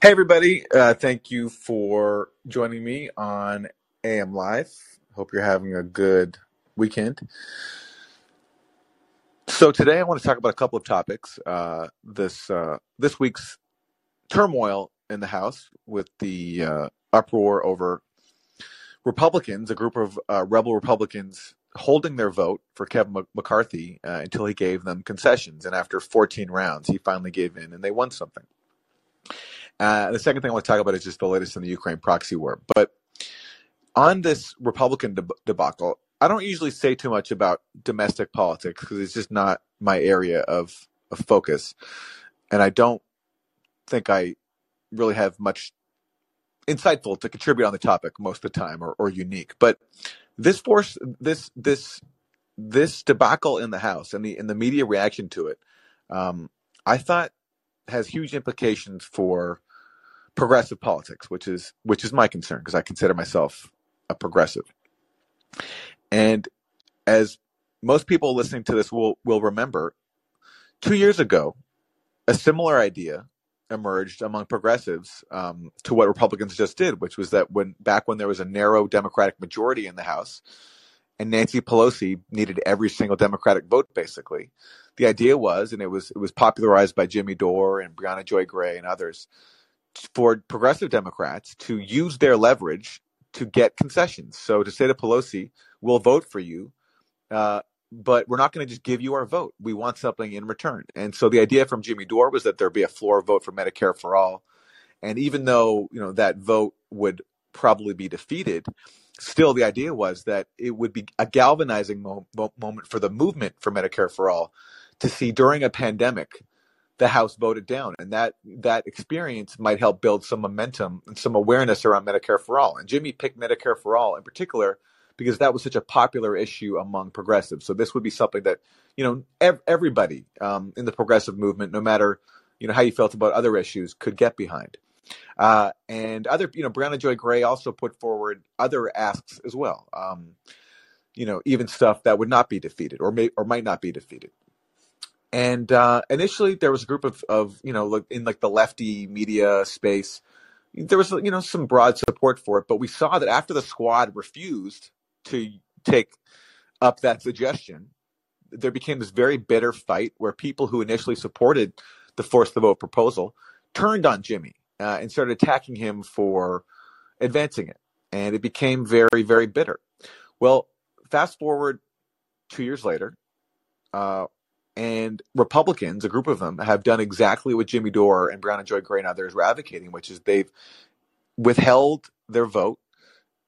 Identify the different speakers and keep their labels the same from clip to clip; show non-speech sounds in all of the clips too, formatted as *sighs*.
Speaker 1: Hey, everybody. Uh, thank you for joining me on AM Live. Hope you're having a good weekend. So today I want to talk about a couple of topics. Uh, this uh, this week's turmoil in the House with the uh, uproar over Republicans, a group of uh, rebel Republicans holding their vote for Kevin McCarthy uh, until he gave them concessions. And after 14 rounds, he finally gave in and they won something. Uh, the second thing I want to talk about is just the latest in the Ukraine proxy war. But on this Republican deb- debacle, I don't usually say too much about domestic politics because it's just not my area of, of focus. And I don't think I really have much insightful to contribute on the topic most of the time or, or unique. But this force, this, this, this debacle in the House and the, and the media reaction to it, um, I thought has huge implications for progressive politics, which is which is my concern because I consider myself a progressive. And as most people listening to this will will remember, two years ago, a similar idea emerged among progressives um, to what Republicans just did, which was that when back when there was a narrow Democratic majority in the House, and Nancy Pelosi needed every single Democratic vote, basically. The idea was, and it was it was popularized by Jimmy Dore and Briahna Joy Gray and others, for progressive Democrats to use their leverage to get concessions. So to say to Pelosi, we'll vote for you, uh, but we're not going to just give you our vote. We want something in return. And so the idea from Jimmy Dore was that there be a floor vote for Medicare for all. And even though you know that vote would probably be defeated, still the idea was that it would be a galvanizing mo- moment for the movement for Medicare for all to see during a pandemic the House voted down, and that that experience might help build some momentum and some awareness around Medicare for all. And Jimmy picked Medicare for all in particular because that was such a popular issue among progressives. So this would be something that you know ev- everybody um, in the progressive movement, no matter you know how you felt about other issues, could get behind. Uh, and other, you know, Briahna Joy Gray also put forward other asks as well. Um, you know, even stuff that would not be defeated or may or might not be defeated and uh, initially there was a group of, of you know like in like the lefty media space there was you know some broad support for it but we saw that after the squad refused to take up that suggestion there became this very bitter fight where people who initially supported the force the vote proposal turned on jimmy uh, and started attacking him for advancing it. And it became very very bitter. Well fast forward two years later uh, and Republicans, a group of them, have done exactly what Jimmy Dore and Briahna Joy Gray and others were advocating, which is they've withheld their vote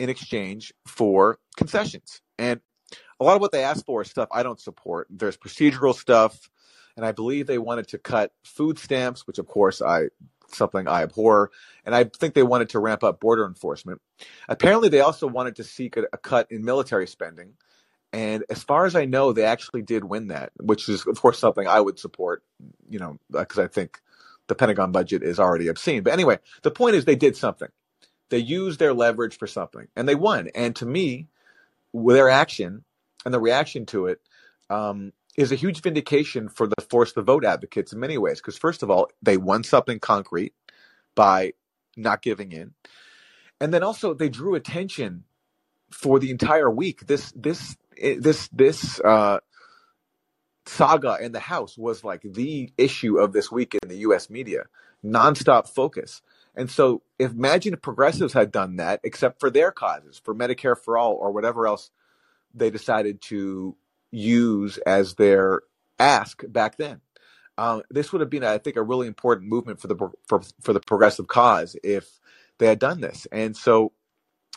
Speaker 1: in exchange for concessions. And a lot of what they asked for is stuff I don't support. There's procedural stuff, and I believe they wanted to cut food stamps, which of course I something I abhor, and I think they wanted to ramp up border enforcement. Apparently, they also wanted to seek a, a cut in military spending and as far as I know, they actually did win that, which is, of course, something I would support, you know, because I think the Pentagon budget is already obscene. But anyway, the point is they did something. They used their leverage for something and they won. And to me, their action and the reaction to it um, is a huge vindication for the force the vote advocates in many ways. Because, first of all, they won something concrete by not giving in. And then also, they drew attention for the entire week. This this this this uh, saga in the House was like the issue of this week in the U.S. media, nonstop focus. And so, if imagine if progressives had done that, except for their causes, for Medicare for all or whatever else they decided to use as their ask back then. Um, this would have been, I think, a really important movement for the for, for the progressive cause if they had done this. And so,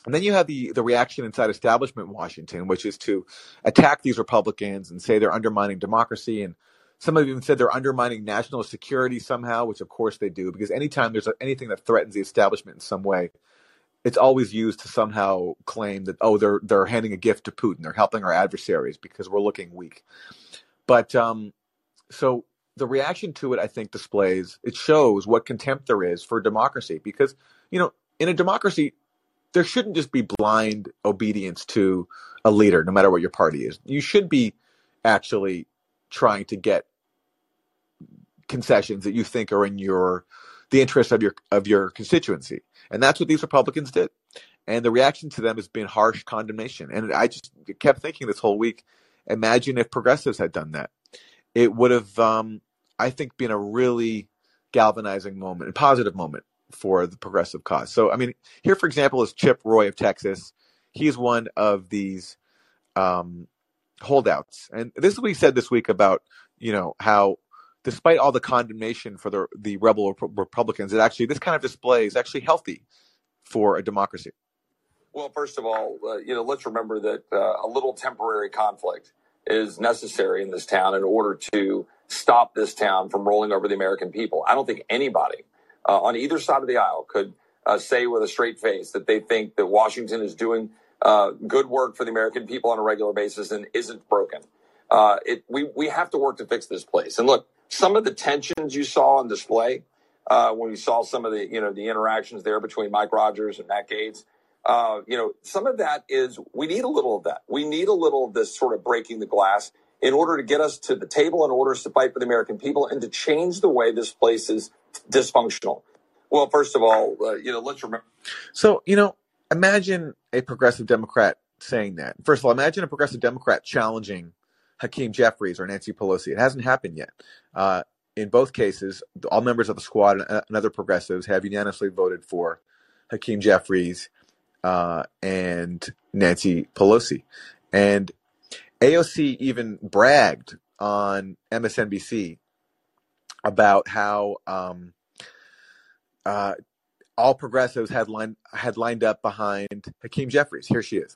Speaker 1: and then you have the, the reaction inside establishment Washington, which is to attack these Republicans and say they're undermining democracy. And some have even said they're undermining national security somehow, which of course they do, because anytime there's anything that threatens the establishment in some way, it's always used to somehow claim that, oh, they're, they're handing a gift to Putin. They're helping our adversaries because we're looking weak. But um, so the reaction to it, I think, displays, it shows what contempt there is for democracy because, you know, in a democracy, there shouldn't just be blind obedience to a leader, no matter what your party is. You should be actually trying to get concessions that you think are in your the interest of your of your constituency, and that's what these Republicans did. And the reaction to them has been harsh condemnation. And I just kept thinking this whole week: imagine if progressives had done that. It would have, um, I think, been a really galvanizing moment, a positive moment for the progressive cause. So, I mean, here, for example, is Chip Roy of Texas. He's one of these um, holdouts, and this is what he said this week about you know how despite all the condemnation for the the rebel Republicans, it actually this kind of display is actually healthy for a democracy.
Speaker 2: Well, first of all, uh, you know, let's remember that uh, a little temporary conflict is necessary in this town in order to stop this town from rolling over the American people. I don't think anybody uh, on either side of the aisle could uh, say with a straight face that they think that Washington is doing uh, good work for the American people on a regular basis and isn't broken. Uh, it, we, we have to work to fix this place. And look, some of the tensions you saw on display uh, when we saw some of the, you know, the interactions there between Mike Rogers and Matt Gaetz, uh, you know, some of that is we need a little of that. We need a little of this sort of breaking the glass in order to get us to the table in order to fight for the American people and to change the way this place is dysfunctional. Well, first of all, uh, you know, let's remember.
Speaker 1: So, you know, imagine a progressive Democrat saying that. First of all, imagine a progressive Democrat challenging Hakeem Jeffries or Nancy Pelosi. It hasn't happened yet. Uh, in both cases, all members of the squad and other progressives have unanimously voted for Hakeem Jeffries uh, and Nancy Pelosi. And AOC even bragged on MSNBC about how um, uh, all progressives had lined had lined up behind Hakeem Jeffries. Here she is.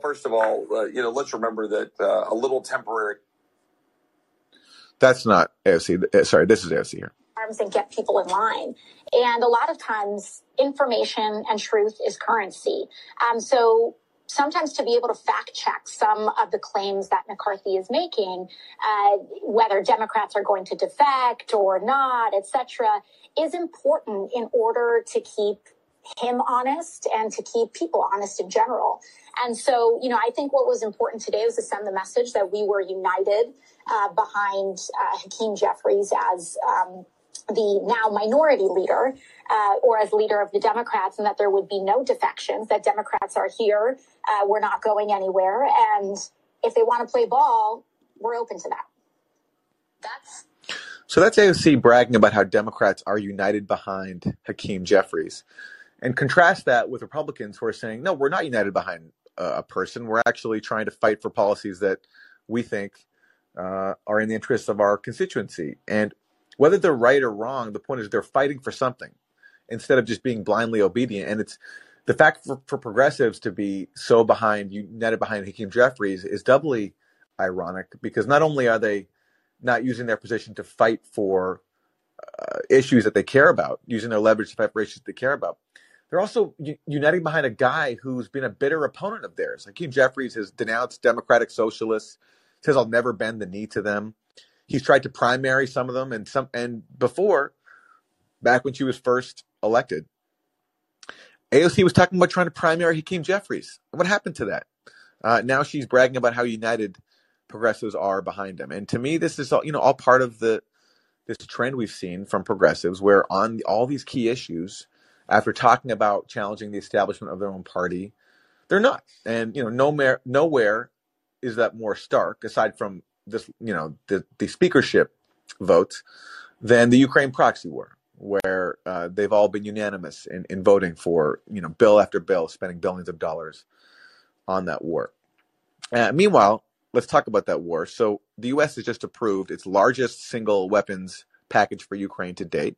Speaker 2: First of all, uh, you know, let's remember that uh, a little temporary.
Speaker 1: That's not AOC. Uh, sorry, this is AOC here.
Speaker 3: And get people in line. And a lot of times, information and truth is currency. Um, so sometimes to be able to fact check some of the claims that McCarthy is making, uh, whether Democrats are going to defect or not, etc., is important in order to keep him honest and to keep people honest in general. And so, you know, I think what was important today was to send the message that we were united uh, behind uh, Hakeem Jeffries as um, the now minority leader uh, or as leader of the Democrats, and that there would be no defections, that Democrats are here, uh, we're not going anywhere. And if they want to play ball, we're open to that. That's
Speaker 1: so that's AOC bragging about how Democrats are united behind Hakeem Jeffries. And contrast that with Republicans who are saying, no, we're not united behind a person. We're actually trying to fight for policies that we think uh, are in the interests of our constituency. And whether they're right or wrong, the point is they're fighting for something instead of just being blindly obedient. And it's the fact for, for progressives to be so behind, united behind Hakeem Jeffries is doubly ironic because not only are they not using their position to fight for uh, issues that they care about, using their leverage to fight for issues they care about, they're also uniting behind a guy who's been a bitter opponent of theirs. Hakeem Jeffries has denounced democratic socialists, says I'll never bend the knee to them. He's tried to primary some of them, and some and before, back when she was first elected, AOC was talking about trying to primary Hakeem Jeffries. What happened to that? Uh, now she's bragging about how united progressives are behind him. And to me, this is all you know, all part of the this trend we've seen from progressives, where on all these key issues, after talking about challenging the establishment of their own party, they're not. And you know, nowhere nowhere is that more stark, aside from this, you know, the the speakership votes, than the Ukraine proxy war where uh, they've all been unanimous in, in voting for you know bill after bill, spending billions of dollars on that war. Uh, meanwhile, let's talk about that war. So the U.S. has just approved its largest single weapons package for Ukraine to date.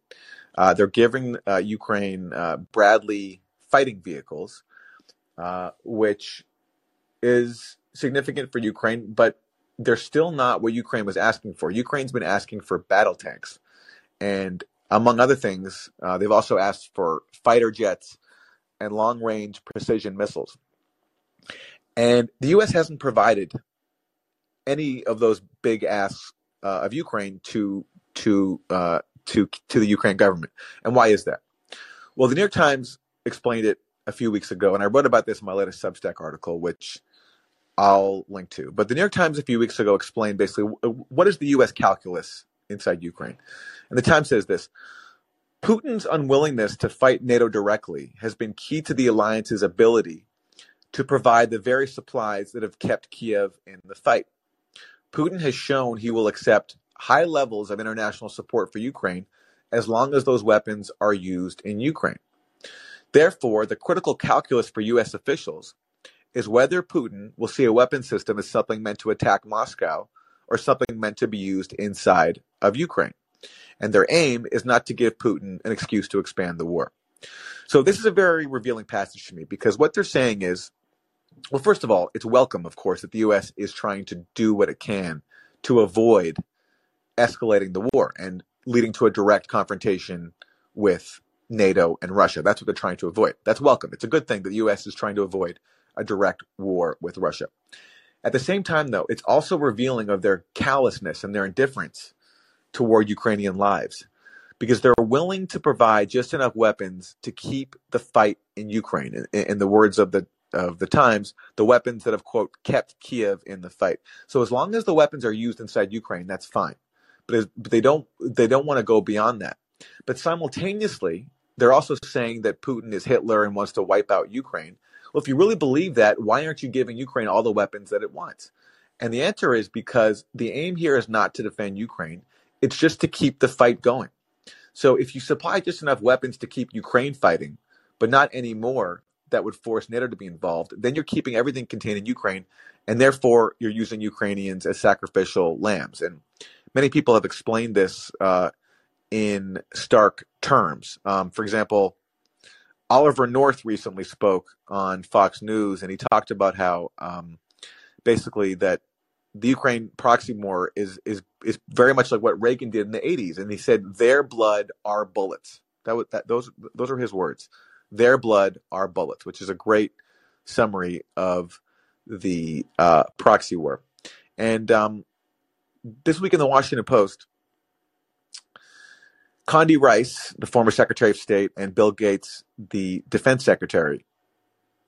Speaker 1: Uh, they're giving uh, Ukraine uh, Bradley fighting vehicles, uh, which is significant for Ukraine, but they're still not what Ukraine was asking for. Ukraine's been asking for battle tanks. And among other things, uh, they've also asked for fighter jets and long range precision missiles. And the U.S. hasn't provided any of those big asks uh, of Ukraine to to uh, to to the Ukraine government. And why is that? Well, the New York Times explained it a few weeks ago, and I wrote about this in my latest Substack article, which I'll link to. But the New York Times a few weeks ago explained basically what is the U.S. calculus inside Ukraine. And the Times says this Putin's unwillingness to fight NATO directly has been key to the alliance's ability to provide the very supplies that have kept Kiev in the fight. Putin has shown he will accept high levels of international support for Ukraine as long as those weapons are used in Ukraine. Therefore, the critical calculus for U.S. officials is whether Putin will see a weapon system as something meant to attack Moscow or something meant to be used inside of Ukraine. And their aim is not to give Putin an excuse to expand the war. So this is a very revealing passage to me because what they're saying is, well, first of all, it's welcome, of course, that the U.S. is trying to do what it can to avoid escalating the war and leading to a direct confrontation with NATO and Russia. That's what they're trying to avoid. That's welcome. It's a good thing that the U.S. is trying to avoid a direct war with Russia. At the same time, though, it's also revealing of their callousness and their indifference toward Ukrainian lives because they're willing to provide just enough weapons to keep the fight in Ukraine. In, in, the words of the of the Times, the weapons that have quote kept Kiev in the fight. So as long as the weapons are used inside Ukraine, that's fine. But, but they don't they don't want to go beyond that. But simultaneously, they're also saying that Putin is Hitler and wants to wipe out Ukraine. Well, if you really believe that, why aren't you giving Ukraine all the weapons that it wants? And the answer is because the aim here is not to defend Ukraine, it's just to keep the fight going. So if you supply just enough weapons to keep Ukraine fighting, but not any more that would force NATO to be involved, then you're keeping everything contained in Ukraine, and therefore you're using Ukrainians as sacrificial lambs. And many people have explained this uh, in stark terms. Um, for example, Oliver North recently spoke on Fox News, and he talked about how um, basically that the Ukraine proxy war is is is very much like what Reagan did in the 80s, and he said their blood are bullets. That was that those those are his words. Their blood are bullets, which is a great summary of the uh, proxy war. And um, this week in the Washington Post, Condi Rice, the former Secretary of State, and Bill Gates, the Defense Secretary,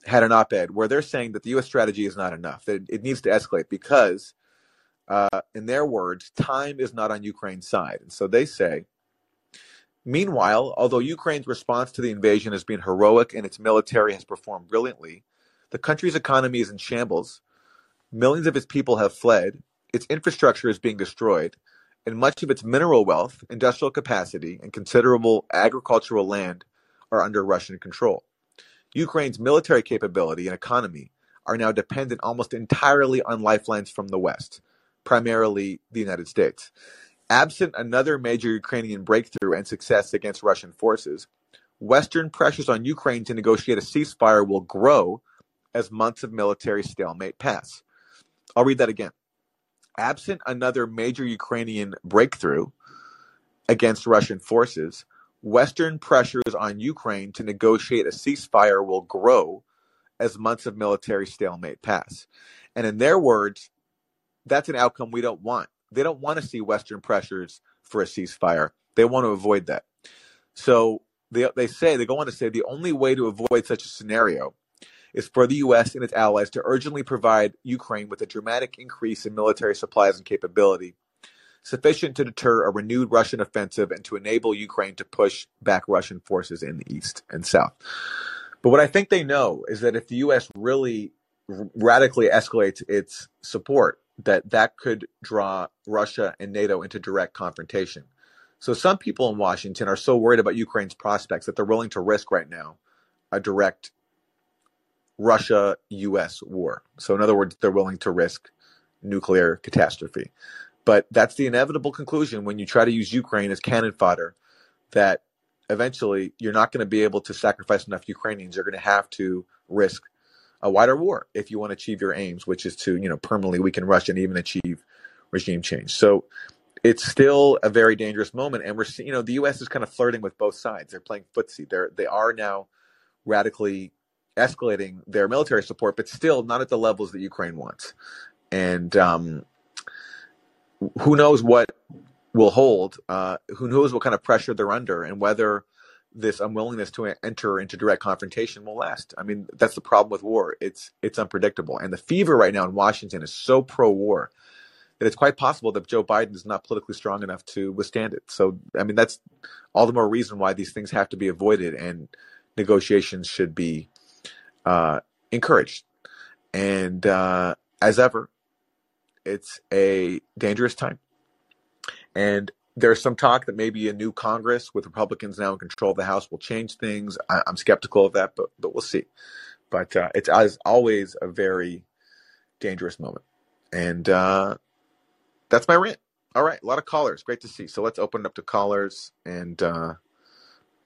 Speaker 1: had an op-ed where they're saying that the U.S. strategy is not enough; that it needs to escalate because, uh, in their words, time is not on Ukraine's side. And so they say, meanwhile, although Ukraine's response to the invasion has been heroic and its military has performed brilliantly, the country's economy is in shambles. Millions of its people have fled. Its infrastructure is being destroyed and much of its mineral wealth, industrial capacity, and considerable agricultural land are under Russian control. Ukraine's military capability and economy are now dependent almost entirely on lifelines from the West, primarily the United States. Absent another major Ukrainian breakthrough and success against Russian forces, Western pressures on Ukraine to negotiate a ceasefire will grow as months of military stalemate pass. I'll read that again absent another major Ukrainian breakthrough against Russian forces, Western pressures on Ukraine to negotiate a ceasefire will grow as months of military stalemate pass. And in their words, that's an outcome we don't want. They don't want to see Western pressures for a ceasefire. They want to avoid that. So they, they say, they go on to say, the only way to avoid such a scenario is for the U.S. and its allies to urgently provide Ukraine with a dramatic increase in military supplies and capability, sufficient to deter a renewed Russian offensive and to enable Ukraine to push back Russian forces in the east and south. But what I think they know is that if the U.S. really radically escalates its support, that that could draw Russia and NATO into direct confrontation. So some people in Washington are so worried about Ukraine's prospects that they're willing to risk right now a direct Russia US war. So, in other words, they're willing to risk nuclear catastrophe. But that's the inevitable conclusion when you try to use Ukraine as cannon fodder that eventually you're not going to be able to sacrifice enough Ukrainians. You're going to have to risk a wider war if you want to achieve your aims, which is to, you know, permanently weaken Russia and even achieve regime change. So it's still a very dangerous moment. And we're seeing, you know, the U.S. is kind of flirting with both sides. They're playing footsie. They're, they are now radically escalating their military support, but still not at the levels that Ukraine wants. And um, who knows what will hold? Uh, who knows what kind of pressure they're under, and whether this unwillingness to enter into direct confrontation will last. I mean, that's the problem with war. It's it's unpredictable, and the fever right now in Washington is so pro-war that it's quite possible that Joe Biden is not politically strong enough to withstand it. So, I mean, that's all the more reason why these things have to be avoided and negotiations should be uh, encouraged. And uh, as ever, it's a dangerous time. And there's some talk that maybe a new Congress with Republicans now in control of the House will change things. I, am skeptical of that, but but we'll see. But uh, it's as always a very dangerous moment, and uh, that's my rant. All right, a lot of callers. Great to see. So let's open it up to callers. And uh,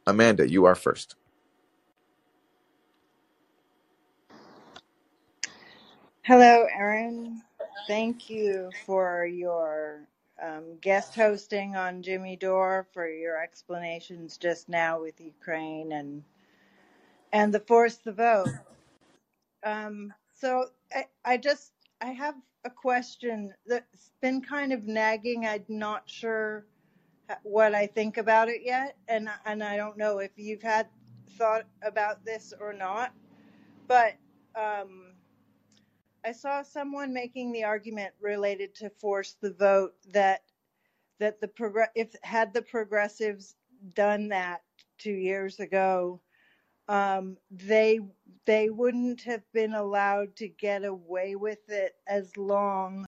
Speaker 1: Amanda, you are first.
Speaker 4: Hello, Aaron. Thank you for your um, guest hosting on Jimmy Dore for your explanations just now with Ukraine and and the force the vote. Um, so I, I just I have a question that's been kind of nagging. I'm not sure what I think about it yet, and and I don't know if you've had thought about this or not. But um, I saw someone making the argument related to force the vote that that the if had the progressives done that two years ago, um, they they wouldn't have been allowed to get away with it as long.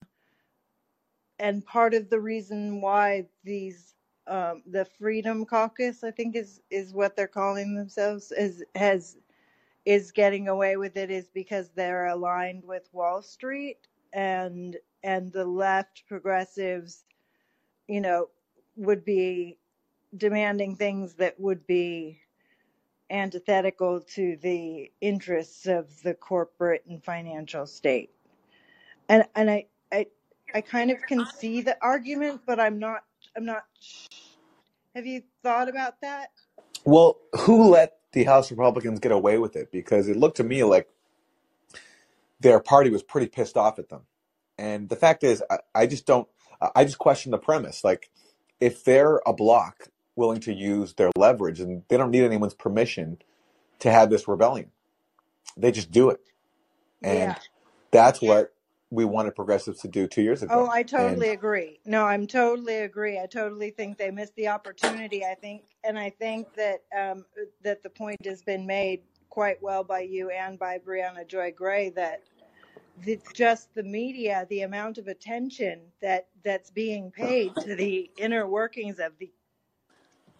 Speaker 4: And part of the reason why these um, the Freedom Caucus, I think is is what they're calling themselves, is has is getting away with it is because they're aligned with Wall Street and and the left progressives, you know, would be demanding things that would be antithetical to the interests of the corporate and financial state. And and I I I kind of can see the argument, but I'm not I'm not have you thought about that?
Speaker 1: Well, who let the House Republicans get away with it? Because it looked to me like their party was pretty pissed off at them. And the fact is, I, I just don't, I just question the premise. Like, if they're a block willing to use their leverage and they don't need anyone's permission to have this rebellion, they just do it. And Yeah. that's what we wanted progressives to do two years ago.
Speaker 4: Oh, I totally and agree. No, I'm totally agree. I totally think they missed the opportunity. I think, and I think that um, that the point has been made quite well by you and by Briahna Joy Gray that the, just the media, the amount of attention that that's being paid to the inner workings of the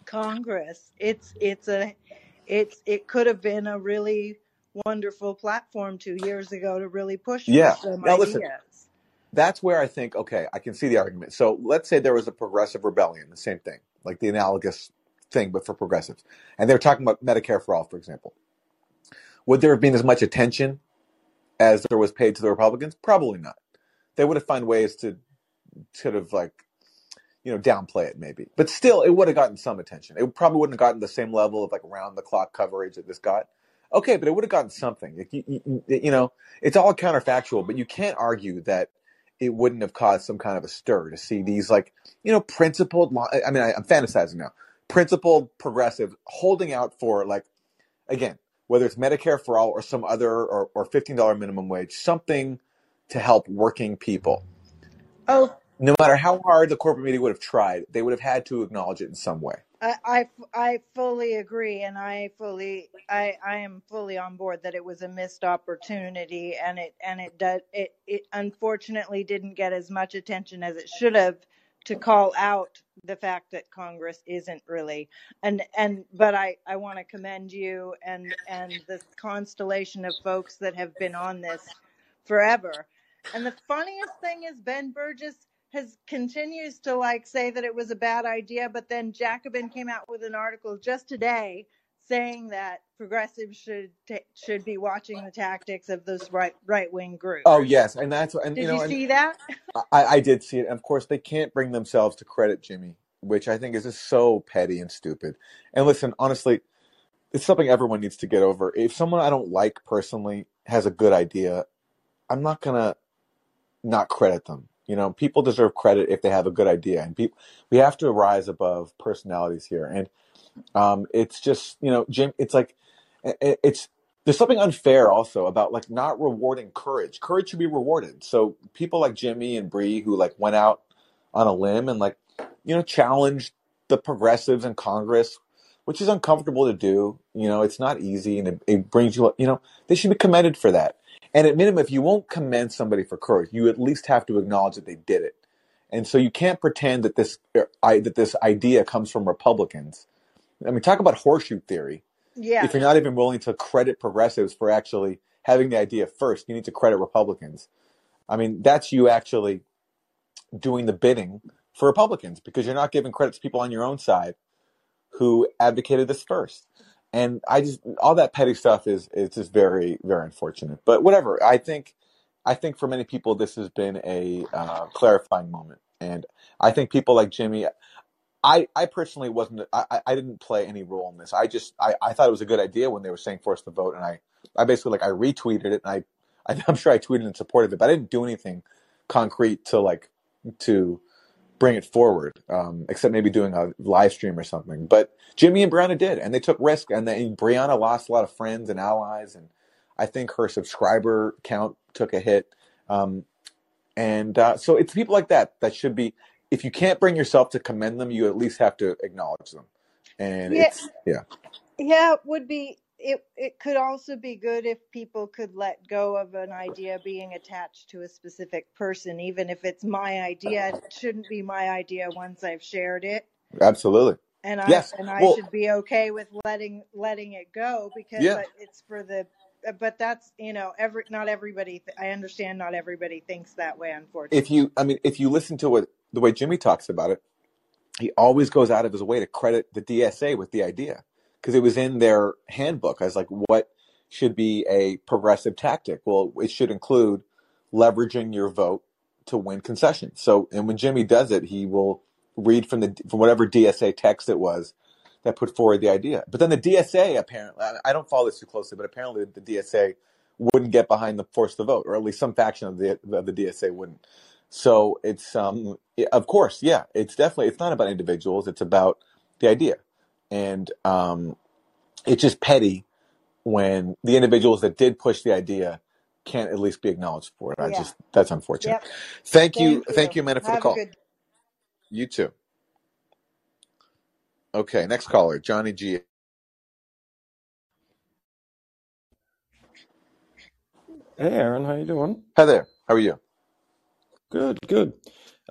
Speaker 4: Congress, it's it's a it's it could have been a really wonderful platform two years ago to really push
Speaker 1: Yeah.
Speaker 4: some
Speaker 1: Now listen, that's where I think, okay, I can see the argument. So let's say there was a progressive rebellion, the same thing, like the analogous thing, but for progressives. And they were talking about Medicare for all, for example. Would there have been as much attention as there was paid to the Republicans? Probably not. They would have found ways to sort of like, you know, downplay it maybe. But still, it would have gotten some attention. It probably wouldn't have gotten the same level of like round the clock coverage that this got. Okay, but it would have gotten something. Like, you, you, you know, it's all counterfactual, but you can't argue that it wouldn't have caused some kind of a stir to see these like you know principled. I mean, I, I'm fantasizing now. Principled progressive holding out for like again whether it's Medicare for all or some other or, or fifteen dollar minimum wage, something to help working people.
Speaker 4: Oh,
Speaker 1: No matter how hard the corporate media would have tried, they would have had to acknowledge it in some way.
Speaker 4: I, I, fully agree, and I fully I, I am fully on board that it was a missed opportunity, and it and it does it it unfortunately didn't get as much attention as it should have to call out the fact that Congress isn't really and and but I I want to commend you and and the constellation of folks that have been on this forever. And the funniest thing is Ben Burgis has continues to like say that it was a bad idea, but then Jacobin came out with an article just today saying that progressives should ta should be watching the tactics of those right right wing groups.
Speaker 1: Oh yes, and that's and
Speaker 4: Did
Speaker 1: you know
Speaker 4: you see that?
Speaker 1: I, I did see it. And of course, they can't bring themselves to credit Jimmy, which I think is just so petty and stupid. And listen, honestly, it's something everyone needs to get over. If someone I don't like personally has a good idea, I'm not gonna not credit them. You know, people deserve credit if they have a good idea, and people we have to rise above personalities here. And Um, it's just you know, Jim. It's like it's there's something unfair also about like not rewarding courage. Courage should be rewarded. So people like Jimmy and Bree who like went out on a limb and like you know challenged the progressives in Congress, which is uncomfortable to do. You know, it's not easy and it, it brings you you know they should be commended for that. And at minimum, if you won't commend somebody for courage, you at least have to acknowledge that they did it. And so you can't pretend that this er, I, that this idea comes from Republicans. I mean, talk about horseshoe theory
Speaker 4: Yeah.
Speaker 1: if you're not even willing to credit progressives for actually having the idea first, you need to credit Republicans. I mean, that's you actually doing the bidding for Republicans because you're not giving credit to people on your own side who advocated this first. And I just all that petty stuff is is just very very unfortunate. But whatever. I think I think for many people this has been a uh, clarifying moment, and I think people like Jimmy. I, I personally wasn't I, I- didn't play any role in this. I just I, I thought it was a good idea when they were saying force the vote and I, I basically like I retweeted it and I, I *laughs* I'm sure I tweeted in support of it, but I didn't do anything concrete to like to bring it forward, um, except maybe doing a live stream or something. But Jimmy and Briahna did, and they took risk, and then Briahna lost a lot of friends and allies, and I think her subscriber count took a hit. Um, and uh, so it's people like that that should be. If you can't bring yourself to commend them, you at least have to acknowledge them. And
Speaker 4: Yeah.
Speaker 1: it's yeah,
Speaker 4: Yeah, it would be it it could also be good if people could let go of an idea being attached to a specific person even if it's my idea it shouldn't be my idea once I've shared it
Speaker 1: absolutely.
Speaker 4: and I
Speaker 1: Yes.
Speaker 4: and I
Speaker 1: Well,
Speaker 4: should be okay with letting letting it go because
Speaker 1: yeah.
Speaker 4: it's for the but that's you know every not everybody th- I understand not everybody thinks that way Unfortunately, If
Speaker 1: you, I mean, if you listen to what the way Jimmy talks about it, he always goes out of his way to credit the DSA with the idea because it was in their handbook I was like what should be a progressive tactic. Well, it should include leveraging your vote to win concessions. So, and when Jimmy does it, he will read from the from whatever DSA text it was that put forward the idea. But then the DSA apparently, I don't follow this too closely, but apparently the DSA wouldn't get behind the force the vote, or at least some faction of the of the DSA wouldn't. So it's um of course, yeah, it's definitely it's not about individuals, it's about the idea. And um it's just petty when the individuals that did push the idea can't at least be acknowledged for it. I
Speaker 4: yeah
Speaker 1: just that's unfortunate.
Speaker 4: yep
Speaker 1: Thank you,
Speaker 4: thank
Speaker 1: thank
Speaker 4: you
Speaker 1: you, Amanda, for the
Speaker 4: have a
Speaker 1: call.
Speaker 4: good
Speaker 1: You too. Okay, next caller, Johnny G.
Speaker 5: Hey Aaron, how you doing?
Speaker 1: Hi there. How are you?
Speaker 5: Good, good.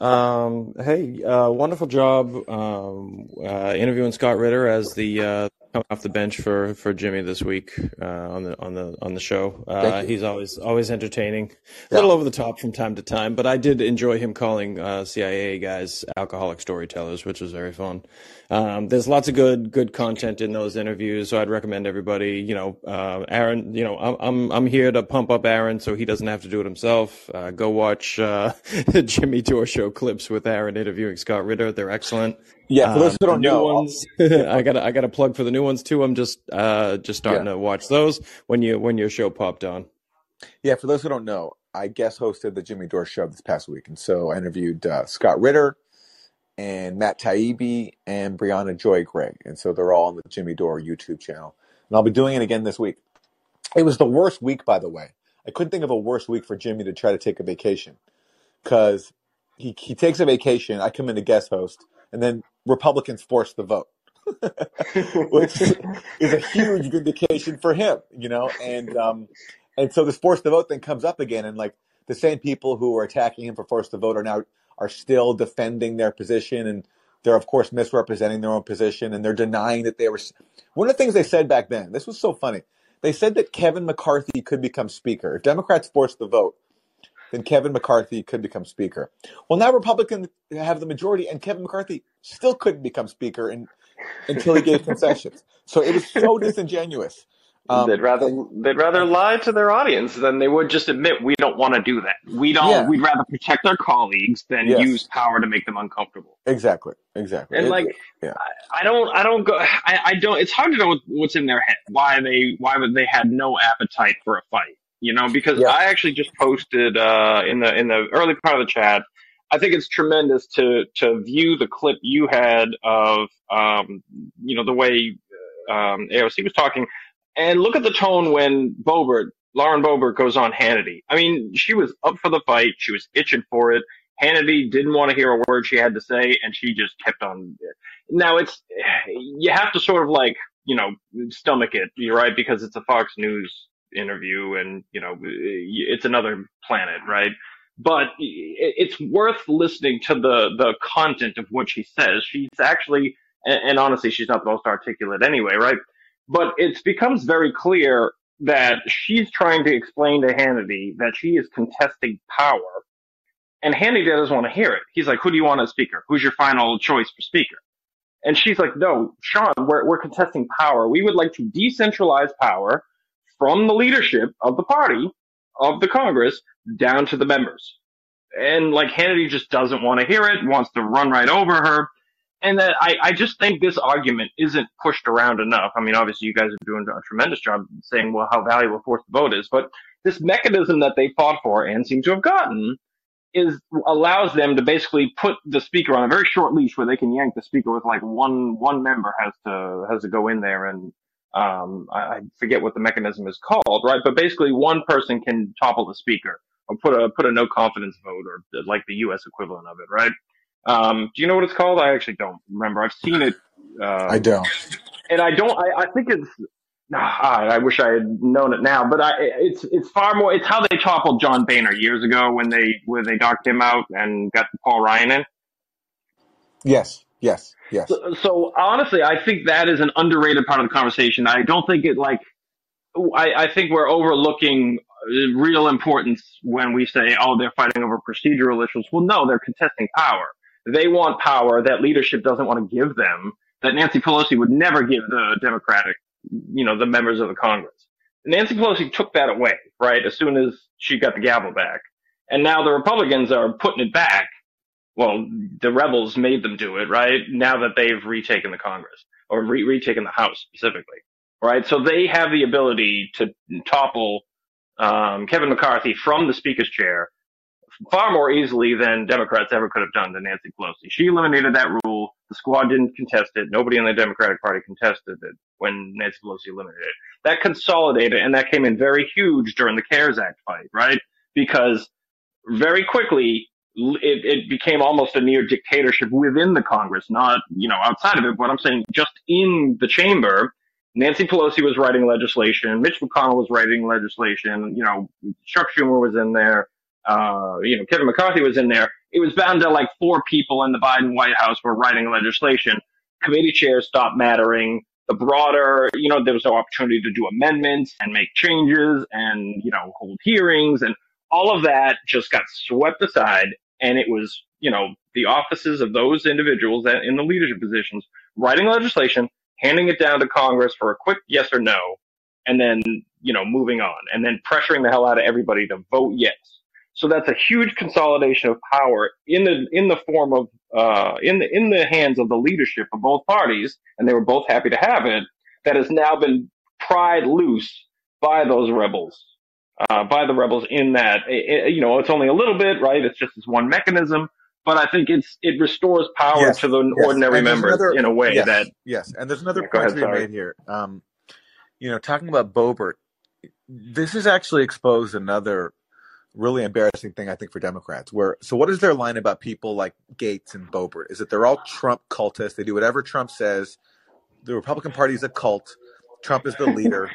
Speaker 5: Um, hey, uh, wonderful job um, uh, interviewing Scott Ritter as the uh, coming off the bench for, for Jimmy this week uh, on the on the on the show. Uh, he's always always entertaining, a
Speaker 1: Yeah.
Speaker 5: little over the top from time to time, but I did enjoy him calling uh, CIA guys alcoholic storytellers, which was very fun. Um, there's lots of good good content in those interviews, so I'd recommend everybody. You know, uh, Aaron. You know, I'm I'm I'm here to pump up Aaron so he doesn't have to do it himself. Uh, go watch uh, *laughs* Jimmy Dore show clips with Aaron interviewing Scott Ritter. They're excellent.
Speaker 1: Yeah, for those
Speaker 5: Um,
Speaker 1: who don't know,
Speaker 5: ones, *laughs* I got I got to plug for the new ones too. I'm just uh just starting
Speaker 1: yeah,
Speaker 5: to watch those when you when your show popped on.
Speaker 1: yeah. For those who don't know, I guest hosted the Jimmy Dore show this past week, and so I interviewed uh, Scott Ritter and Matt Taibbi and Briahna Joy Gray, and so they're all on the Jimmy Dore YouTube channel, and I'll be doing it again this week. It was the worst week, by the way. I couldn't think of a worse week for Jimmy to try to take a vacation because he he takes a vacation. I come in to guest host, and then Republicans force the vote, *laughs* which is a huge vindication for him, you know. And um, and so this force the vote thing comes up again, and like the same people who were attacking him for force the vote are now are still defending their position, and they're of course misrepresenting their own position, and they're denying that they were. One of the things they said back then, this was so funny. They said that Kevin McCarthy could become speaker if Democrats forced the vote then Kevin McCarthy could become speaker. Well, now Republicans have the majority, and Kevin McCarthy still couldn't become speaker in, until he gave concessions. So it was so disingenuous.
Speaker 6: they'd
Speaker 1: Um,
Speaker 6: rather they'd rather lie to their audience than they would just admit we don't want to do that. We don't.
Speaker 1: yeah,
Speaker 6: We'd rather protect our colleagues than
Speaker 1: yes,
Speaker 6: use power to make them uncomfortable.
Speaker 1: exactly, exactly.
Speaker 6: And
Speaker 1: It,
Speaker 6: like
Speaker 1: yeah,
Speaker 6: I don't I don't go I, I don't it's hard to know what's in their head why they why would they had no appetite for a fight you know because
Speaker 1: yeah,
Speaker 6: I actually just posted uh in the in the early part of the chat I think it's tremendous to to view the clip you had of um, you know the way um, AOC was talking, and look at the tone when Boebert, Lauren Boebert goes on Hannity. I mean, she was up for the fight. She was itching for it. Hannity didn't want to hear a word she had to say, and she just kept on. Now it's you have to sort of like you know stomach it, you're right, because it's a Fox News interview, and you know it's another planet, right? But it's worth listening to the the content of what she says. She's actually, and, honestly, she's not the most articulate anyway, right? But it becomes very clear that she's trying to explain to Hannity that she is contesting power and Hannity doesn't want to hear it. He's like, who do you want as speaker? Who's your final choice for speaker? And she's like, no, Sean, we're, we're contesting power. We would like to decentralize power from the leadership of the party, of the Congress, down to the members. And like Hannity just doesn't want to hear it, wants to run right over her. And that I, I just think this argument isn't pushed around enough. I mean, obviously you guys are doing a tremendous job saying, well, how valuable forced vote is, but this mechanism that they fought for and seem to have gotten is allows them to basically put the speaker on a very short leash where they can yank the speaker with like one one member has to has to go in there and um I, I forget what the mechanism is called right but basically one person can topple the speaker or put a put a no confidence vote or like the U.S. equivalent of it right um do you know what it's called I actually don't remember I've seen it
Speaker 1: uh, I don't
Speaker 6: and I don't I, I think it's Nah, I wish I had known it now, but I, it's it's far more. It's how they toppled John Boehner years ago when they when they knocked him out and got Paul Ryan in.
Speaker 1: Yes, yes, yes.
Speaker 6: So, so honestly, I think that is an underrated part of the conversation. I don't think it like. I, I think we're overlooking real importance when we say, "Oh, they're fighting over procedural issues." Well, no, they're contesting power. They want power that leadership doesn't want to give them. That Nancy Pelosi would never give the Democratic you know, the members of the Congress. Nancy Pelosi took that away, right, as soon as she got the gavel back. And now the Republicans are putting it back. Well, the rebels made them do it, right? Now that they've retaken the Congress or re- retaken the House specifically, right? So they have the ability to topple um, Kevin McCarthy from the Speaker's chair far more easily than Democrats ever could have done to Nancy Pelosi. She eliminated that rule. The squad didn't contest it. Nobody in the Democratic Party contested it when Nancy Pelosi eliminated it. That consolidated and that came in very huge during the CARES Act fight, right? Because very quickly it, it became almost a near dictatorship within the Congress, not, you know, outside of it. But I'm saying just in the chamber, Nancy Pelosi was writing legislation. Mitch McConnell was writing legislation. You know, Chuck Schumer was in there uh, you know, Kevin McCarthy was in there. It was bound to like four people in the Biden White House were writing legislation. Committee chairs stopped mattering. The broader, you know, there was no opportunity to do amendments and make changes and, you know, hold hearings and all of that just got swept aside. And it was, you know, the offices of those individuals that in the leadership positions writing legislation, handing it down to Congress for a quick yes or no, and then, you know, moving on and then pressuring the hell out of everybody to vote yes so that's a huge consolidation of power in the in the form of uh, in the in the hands of the leadership of both parties, and they were both happy to have it. That has now been pried loose by those rebels, uh, by the rebels. In that, it, it, you know, it's only a little bit, right? It's just this one mechanism, but I think it's it restores power yes, to the yes. ordinary member another, in a way
Speaker 1: yes,
Speaker 6: that
Speaker 1: yes. And there's another point ahead, to be sorry. made here. Um, you know, talking about Boebert, this has actually exposed another really embarrassing thing I think for Democrats. Where so what is their line about people like Gaetz and Boebert? Is that they're all Trump cultists? They do whatever Trump says. The Republican Party is a cult. Trump is the leader.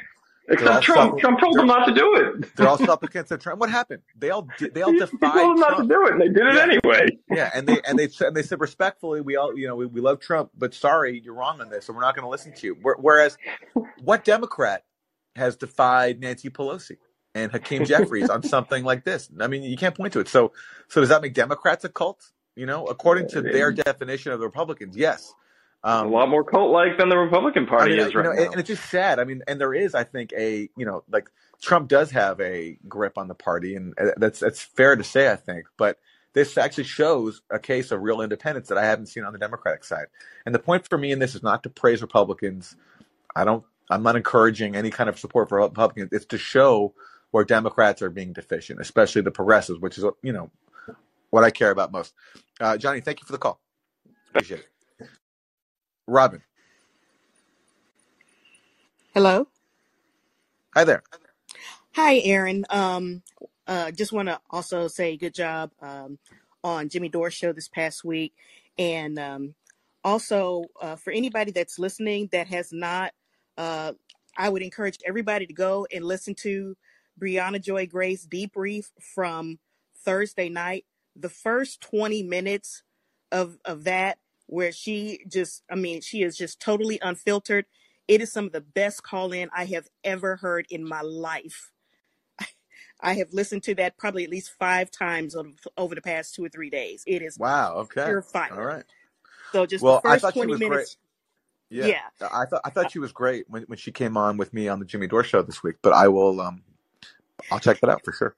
Speaker 6: Except Trump. Trump told them not to do it.
Speaker 1: they're all supplicants of Trump. What happened? They all they all *laughs* defied.
Speaker 6: He told them not to do it, and they did it anyway.
Speaker 1: Yeah, and they and they and they said respectfully, we all you know we, we love Trump, but sorry, you're wrong on this, and we're not going to listen to you. Whereas, what Democrat has defied Nancy Pelosi? and Hakeem *laughs* Jeffries on something like this. I mean, you can't point to it. So, so does that make Democrats a cult? You know, according to their definition of the Republicans, yes.
Speaker 6: Um, a lot more cult-like than the Republican Party
Speaker 1: I mean,
Speaker 6: is right
Speaker 1: know,
Speaker 6: now.
Speaker 1: And it's just sad. I mean, and there is, I think, a you know, like Trump does have a grip on the party, and uh, that's that's fair to say, I think. But this actually shows a case of real independence that I haven't seen on the Democratic side. And the point for me in this is not to praise Republicans. I don't. I'm not encouraging any kind of support for Republicans. It's to show where Democrats are being deficient, especially the progressives, which is you know what I care about most. Uh, Johnny, thank you for the call. Appreciate it. Robin,
Speaker 7: Hello.
Speaker 1: hi there.
Speaker 7: Hi, Aaron. Um, uh, just want to also say good job um, on Jimmy Dore's show this past week. And um, also, uh, for anybody that's listening that has not, uh, I would encourage everybody to go and listen to Briahna Joy Gray's debrief from Thursday night. The first 20 minutes of, of that, where she just, I mean, she is just totally unfiltered. It is some of the best call in I have ever heard in my life. *laughs* I have listened to that probably at least five times over, the past two or three days. It is
Speaker 1: Wow. Okay.
Speaker 7: pure
Speaker 1: All
Speaker 7: fire.
Speaker 1: All right.
Speaker 7: So just
Speaker 1: Well,
Speaker 7: the
Speaker 1: I
Speaker 7: first
Speaker 1: thought she
Speaker 7: 20
Speaker 1: was great. Yeah,
Speaker 7: Yeah.
Speaker 1: I thought I thought she was great when when she came on with me on the Jimmy Dore show this week. But I will um I'll check that out for sure.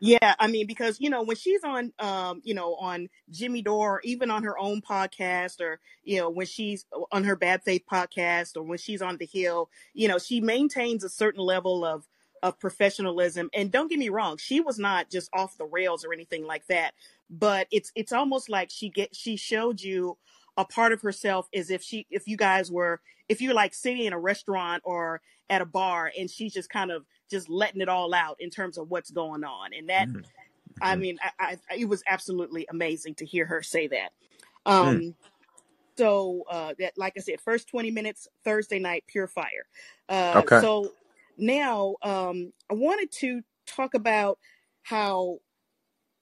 Speaker 7: Yeah, I mean, because you know when she's on, um, you know, on Jimmy Dore, or even on her own podcast, or you know when she's on her Bad Faith podcast, or when she's on the Hill, you know, she maintains a certain level of of professionalism. And don't get me wrong, she was not just off the rails or anything like that. But it's it's almost like she get she showed you a part of herself as if she if you guys were if you're like sitting in a restaurant or at a bar and she's just kind of just letting it all out in terms of what's going on and that
Speaker 1: Mm,
Speaker 7: I
Speaker 1: mm,
Speaker 7: mean, I, I, it was absolutely amazing to hear her say that.
Speaker 1: mm.
Speaker 7: Um, so uh, that, like I said, first twenty minutes Thursday night, pure fire. Uh,
Speaker 1: Okay.
Speaker 7: so now um, I wanted to talk about how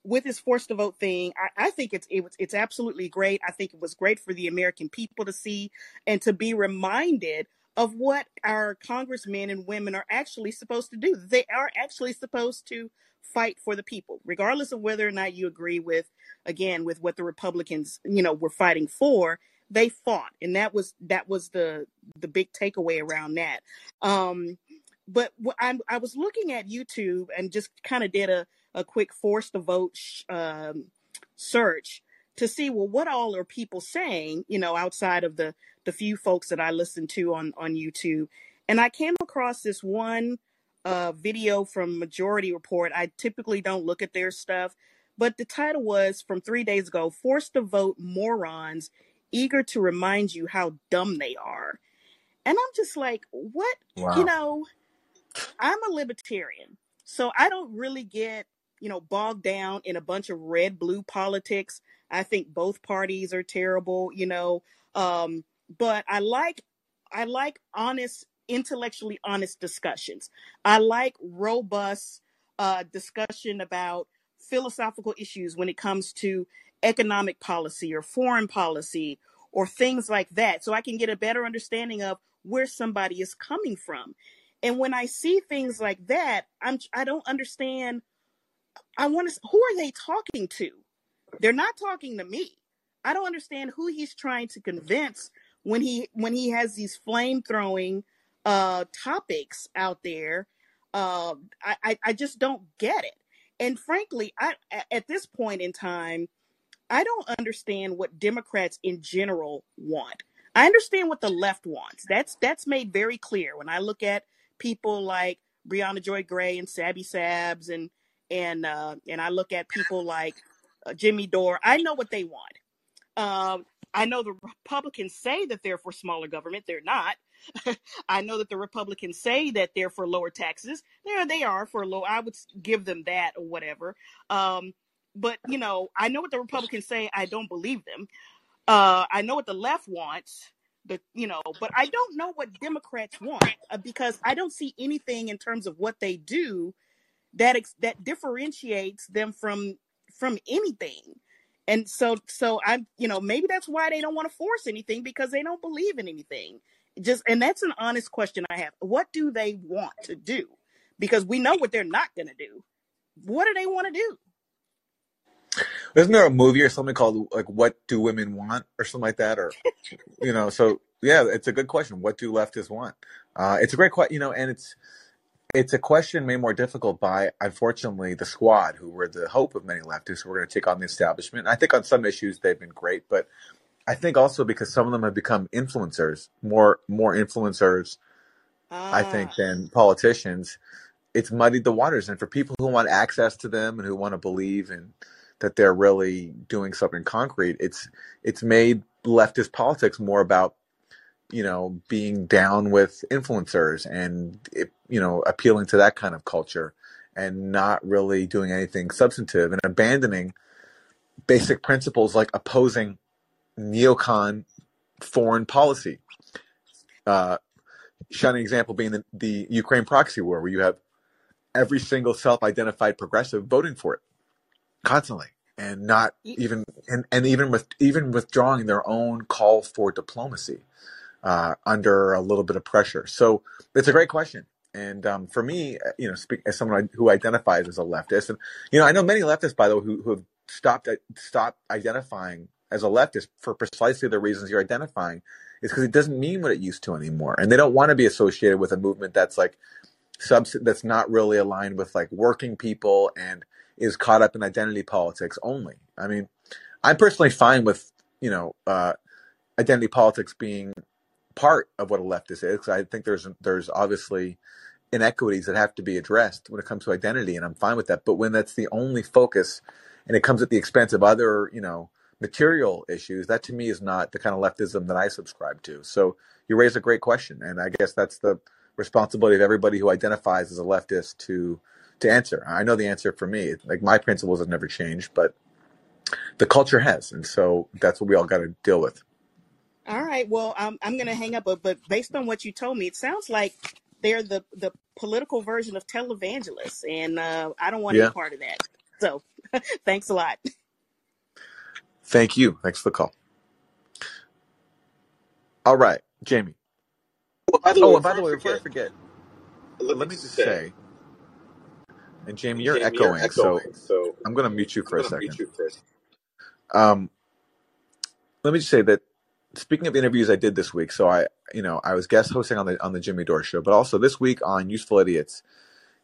Speaker 7: with this forced to vote thing, I, I think it's it was, it's absolutely great. I think it was great for the American people to see and to be reminded of what our congressmen and women are actually supposed to do. They are actually supposed to fight for the people, regardless of whether or not you agree with, again, with what the Republicans, you know, were fighting for. They fought, and that was that was the the big takeaway around that. Um, but I'm, I was looking at YouTube and just kind of did a a quick force to vote sh- um, search to see well what all are people saying you know outside of the the few folks that I listen to on on YouTube. And I came across this one uh, video from Majority Report. I typically don't look at their stuff but the title was from three days ago forced to vote morons eager to remind you how dumb they are. And I'm just like what you know I'm a libertarian, so I don't really get, you know, bogged down in a bunch of red blue politics. I think both parties are terrible, you know. Um, but I like I like honest, intellectually honest discussions. I like robust uh, discussion about philosophical issues when it comes to economic policy or foreign policy or things like that, so I can get a better understanding of where somebody is coming from. And when I see things like that, I'm I don't understand. I want to. Who are they talking to? They're not talking to me. I don't understand who he's trying to convince when he when he has these flame throwing uh, topics out there. Uh, I, I I just don't get it. And frankly, I at this point in time, I don't understand what Democrats in general want. I understand what the left wants. That's that's made very clear when I look at people like Briahna Joy Gray and Sabby Sabs and and uh, and I look at people like Jimmy Dore. I know what they want. Um, I know the Republicans say that they're for smaller government. They're not. *laughs* I know that the Republicans say that they're for lower taxes. There they are for low. I would give them that or whatever. Um, but you know, I know what the Republicans say. I don't believe them. Uh, I know what the left wants. The you know, but I don't know what Democrats want uh, because I don't see anything in terms of what they do that ex- that differentiates them from from anything. And so so I'm you know maybe that's why they don't want to force anything because they don't believe in anything. Just and that's an honest question I have. What do they want to do? Because we know what they're not going to do. What do they want to do?
Speaker 1: Isn't there a movie or something called like "What Do Women Want" or something like that? Or you know, so yeah, it's a good question. What do leftists want? Uh, it's a great question, you know, and it's it's a question made more difficult by unfortunately the squad, who were the hope of many leftists who were going to take on the establishment. I think on some issues they've been great, but I think also because some of them have become influencers, more more influencers, I think,
Speaker 7: Ah,
Speaker 1: than politicians. It's muddied the waters, and for people who want access to them and who want to believe in that they're really doing something concrete. It's it's made leftist politics more about you know being down with influencers and you know appealing to that kind of culture and not really doing anything substantive and abandoning basic principles like opposing neocon foreign policy. Uh, shining example being the, the Ukraine proxy war, where you have every single self-identified progressive voting for it constantly and not even and, and even with even withdrawing their own call for diplomacy uh, under a little bit of pressure. So it's a great question. And um, for me, uh, you know, speak as someone who identifies as a leftist, and you know, I know many leftists, by the way, who, who have stopped stopped identifying as a leftist for precisely the reasons you're identifying, is because it doesn't mean what it used to anymore, and they don't want to be associated with a movement that's like that's not really aligned with like working people and is caught up in identity politics only. I mean, I'm personally fine with you know uh, identity politics being part of what a leftist is. I think there's there's obviously inequities that have to be addressed when it comes to identity, and I'm fine with that. But when that's the only focus, and it comes at the expense of other, you know, material issues, that to me is not the kind of leftism that I subscribe to. So you raise a great question, and I guess that's the responsibility of everybody who identifies as a leftist to to answer. I know the answer for me. Like my principles have never changed, but the culture has, and so that's what we all got to deal with.
Speaker 7: All right. Well, I'm I'm going to hang up, but, but based on what you told me, it sounds like they're the the political version of televangelists, and uh, I don't want yeah. any part of that. So, *laughs* thanks a lot.
Speaker 1: Thank you. Thanks for the call. All right, Jamie.
Speaker 8: Well, by the oh,
Speaker 1: way, by the way, before I forget, let, let me just say, say and Jamie, you're, Jamie, echoing, you're echoing, so, so I'm going to mute you for a second. Um, let me just say that speaking of interviews I did this week, so I, you know, I was guest hosting on the on the Jimmy Dore show, but also this week on Useful Idiots,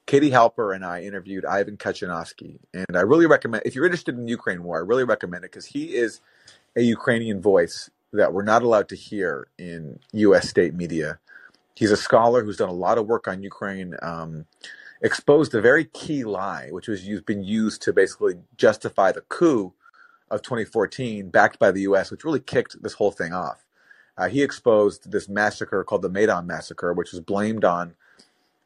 Speaker 1: Katie Halper and I interviewed Ivan Katchanovski, and I really recommend if you're interested in Ukraine war, I really recommend it because he is a Ukrainian voice that we're not allowed to hear in U.S. state media. He's a scholar who's done a lot of work on Ukraine. Um, exposed a very key lie, which was used, been used to basically justify the coup of 2014, backed by the U.S., which really kicked this whole thing off. Uh, he exposed this massacre called the Maidan massacre, which was blamed on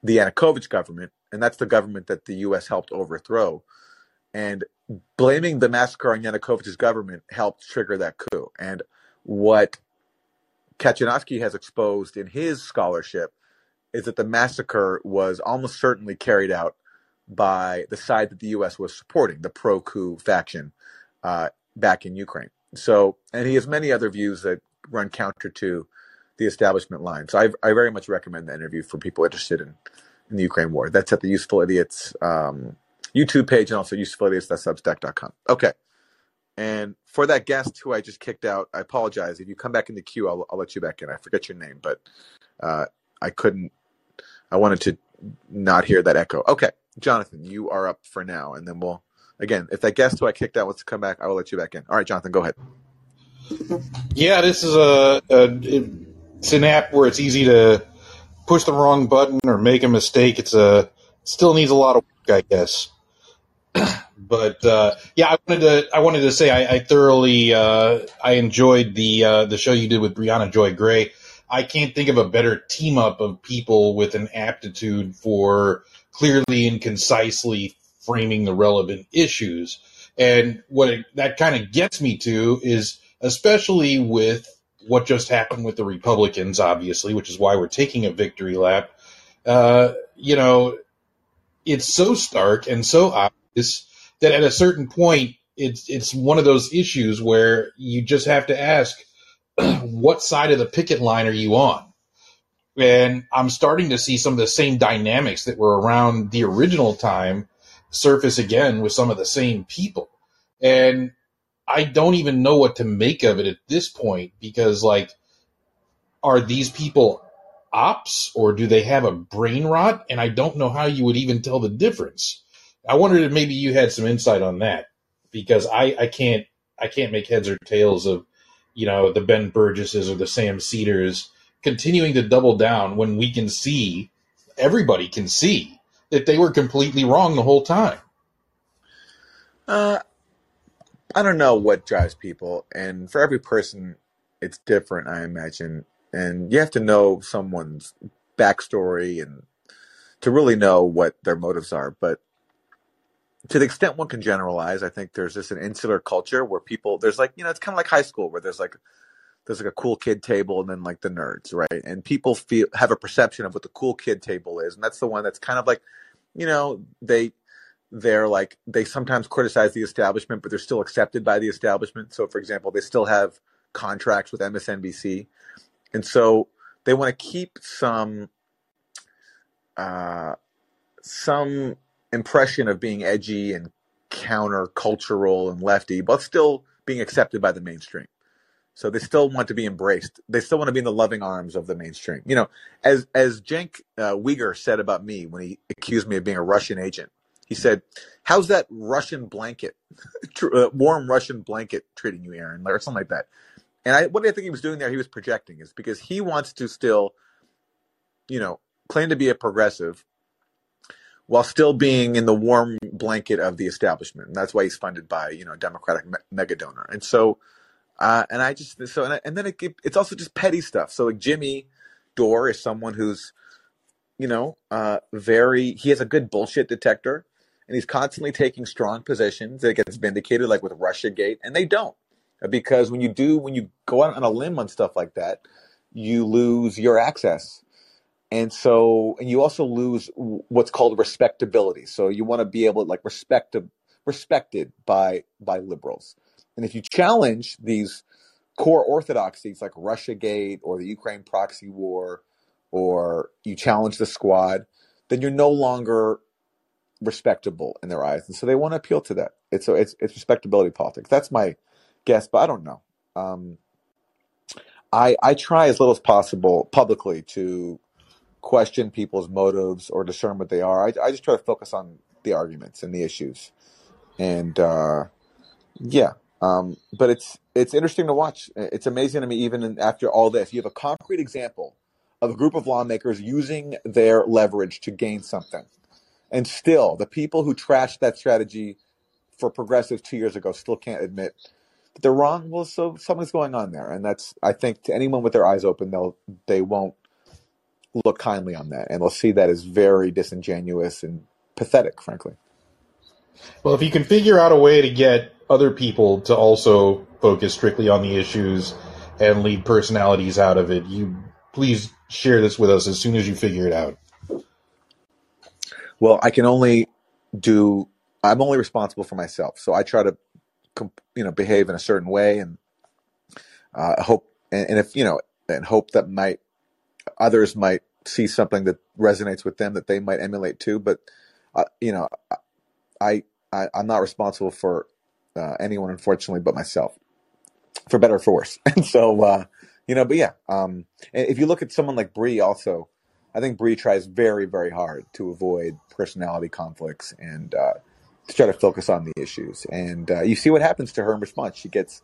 Speaker 1: the Yanukovych government, and that's the government that the U.S. helped overthrow. And blaming the massacre on Yanukovych's government helped trigger that coup. And what Katchanovski has exposed in his scholarship is that the massacre was almost certainly carried out by the side that the U.S. was supporting, the pro coup faction uh, back in Ukraine. So, and he has many other views that run counter to the establishment line. So, I, I very much recommend the interview for people interested in, in the Ukraine war. That's at the Useful Idiots um, YouTube page and also usefulidiots.substack.com. Okay. And for that guest who I just kicked out, I apologize. If you come back in the queue, I'll, I'll let you back in. I forget your name, but uh, I couldn't, I wanted to not hear that echo. Okay. Jonathan, you are up for now, and then we'll again, if that guest who I kicked out wants to come back, I will let you back in. All right, Jonathan, go ahead.
Speaker 8: Yeah, this is a, a it's an app where it's easy to push the wrong button or make a mistake. It's a still needs a lot of work, I guess. *clears throat* but uh, yeah, I wanted to I wanted to say I, I thoroughly uh, I enjoyed the uh, the show you did with Briahna Joy Gray. I can't think of a better team up of people with an aptitude for clearly and concisely framing the relevant issues. And what it, that kind of gets me to is, especially with what just happened with the Republicans, obviously, which is why we're taking a victory lap. Uh, you know, it's so stark and so obvious that at a certain point, it's it's one of those issues where you just have to ask, *clears throat* what side of the picket line are you on? And I'm starting to see some of the same dynamics that were around the original time surface again with some of the same people. And I don't even know what to make of it at this point because, like, are these people ops or do they have a brain rot? And I don't know how you would even tell the difference. I wondered if maybe you had some insight on that because I, I can't I can't make heads or tails of you know the Ben Burgises or the Sam Seders continuing to double down when we can see everybody can see that they were completely wrong the whole time.
Speaker 1: Uh, I don't know what drives people, and for every person, it's different. I imagine, and you have to know someone's backstory and to really know what their motives are. But to the extent one can generalize, I think there's just an insular culture where people there's like you know it's kind of like high school where there's like there's like a cool kid table and then like the nerds, right? And people feel have a perception of what the cool kid table is, and that's the one that's kind of like you know they they're like they sometimes criticize the establishment, but they're still accepted by the establishment. So, for example, they still have contracts with MSNBC, and so they want to keep some uh, some impression of being edgy and countercultural and lefty, but still being accepted by the mainstream. So they still want to be embraced. They still want to be in the loving arms of the mainstream. You know, as as Cenk uh, Uygur said about me when he accused me of being a Russian agent, he said, "How's that Russian blanket, *laughs* uh, warm Russian blanket, treating you, Aaron, or something like that?" And I, what I think he was doing there, he was projecting, is because he wants to still, you know, claim to be a progressive while still being in the warm blanket of the establishment. And that's why he's funded by, you know, a Democratic me- mega donor. And so, uh, and I just, so, and, I, and then it, it's also just petty stuff. So like Jimmy Dore is someone who's, you know, uh, very, he has a good bullshit detector and he's constantly taking strong positions that gets vindicated, like with Russia Gate, and they don't. Because when you do, when you go out on a limb on stuff like that, you lose your access and so and you also lose what's called respectability so you want to be able to like respect respected by by liberals and if you challenge these core orthodoxies like russiagate or the ukraine proxy war or you challenge the squad then you're no longer respectable in their eyes. And so they want to appeal to that. It's it's, it's respectability politics. That's my guess but i don't know. Um, I, I try as little as possible publicly to question people's motives or discern what they are. I, I just try to focus on the arguments and the issues, and uh, yeah. Um, but it's it's interesting to watch. It's amazing to me, even after all this, you have a concrete example of a group of lawmakers using their leverage to gain something, and still the people who trashed that strategy for progressives two years ago still can't admit that they're wrong. Well, so something's going on there, and that's I think to anyone with their eyes open, they'll they won't look kindly on that, and they'll see that as very disingenuous and pathetic, frankly.
Speaker 8: Well, if you can figure out a way to get other people to also focus strictly on the issues and leave personalities out of it, you please share this with us as soon as you figure it out.
Speaker 1: Well, I can only do. I'm only responsible for myself, so I try to, you know, behave in a certain way, and uh, hope, and, and if you know, and hope that my others might see something that resonates with them that they might emulate too. But uh, you know, I, I am not responsible for uh, anyone, unfortunately, but myself, for better or for worse. *laughs* And so, uh, you know, but yeah, um, if you look at someone like Bree, also, I think Bree tries very, very hard to avoid personality conflicts and uh, to try to focus on the issues. And uh, you see what happens to her in response. She gets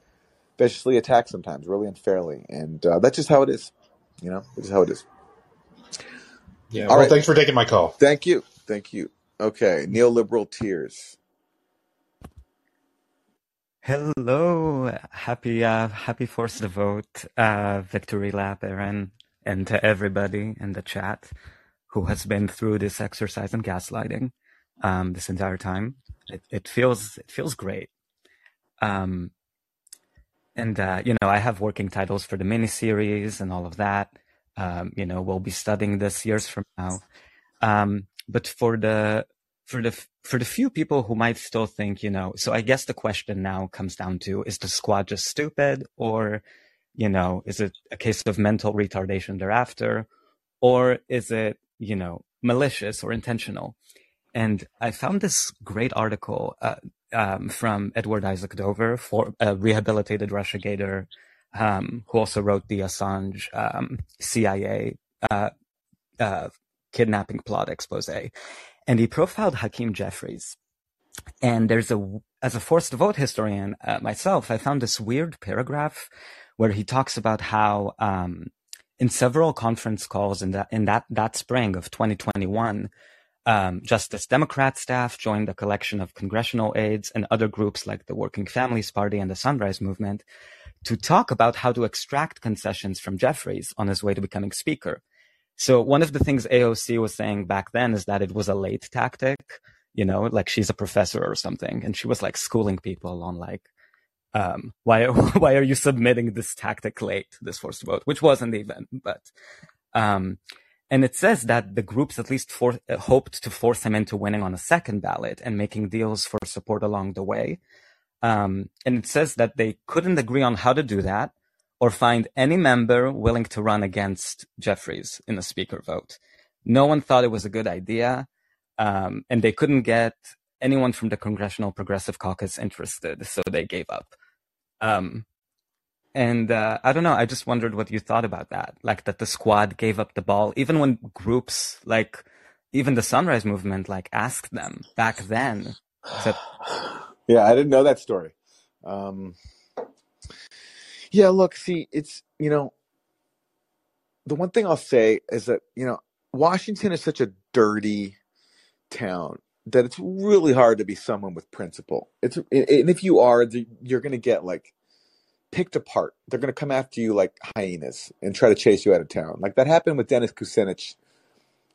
Speaker 1: viciously attacked sometimes, really unfairly, and uh, that's just how it is. You know, this is how it is.
Speaker 8: Yeah. All well, right. thanks for taking my call.
Speaker 1: Thank you. Thank you. Okay. Neoliberal tears.
Speaker 9: Hello. Happy, uh, happy force the vote, uh, victory lap, Aaron, and to everybody in the chat who has been through this exercise in gaslighting, um, this entire time. It, it feels, it feels great. Um, and uh, you know, I have working titles for the miniseries and all of that. Um, you know, we'll be studying this years from now. Um, but for the for the for the few people who might still think, you know, so I guess the question now comes down to: Is the squad just stupid, or you know, is it a case of mental retardation thereafter, or is it you know malicious or intentional? And I found this great article uh, um, from Edward Isaac Dovere, for a rehabilitated Russiagator, um, who also wrote the Assange um, CIA uh, uh, kidnapping plot expose. And he profiled Hakeem Jeffries. And there's a, as a forced vote historian uh, myself, I found this weird paragraph where he talks about how um, in several conference calls in that in that that spring of 2021, Um, Justice Democrat staff joined a collection of congressional aides and other groups like the Working Families Party and the Sunrise Movement to talk about how to extract concessions from Jeffries on his way to becoming speaker. So one of the things AOC was saying back then is that it was a late tactic, you know, like she's a professor or something, and she was like schooling people on like, um, why *laughs* why are you submitting this tactic late, this forced vote, which wasn't even, but, um, and it says that the groups at least for, uh, hoped to force him into winning on a second ballot and making deals for support along the way. Um, and it says that they couldn't agree on how to do that or find any member willing to run against Jeffries in a speaker vote. No one thought it was a good idea, um, and they couldn't get anyone from the Congressional Progressive Caucus interested, so they gave up. Um, and uh, I don't know. I just wondered what you thought about that. Like that the squad gave up the ball, even when groups like even the Sunrise Movement like asked them back then. To... *sighs*
Speaker 1: yeah, I didn't know that story. Um, yeah, look, see, it's, you know, the one thing I'll say is that, you know, Washington is such a dirty town that it's really hard to be someone with principle. It's and if you are, you're going to get like picked apart. They're going to come after you like hyenas and try to chase you out of town. Like that happened with Dennis Kucinich.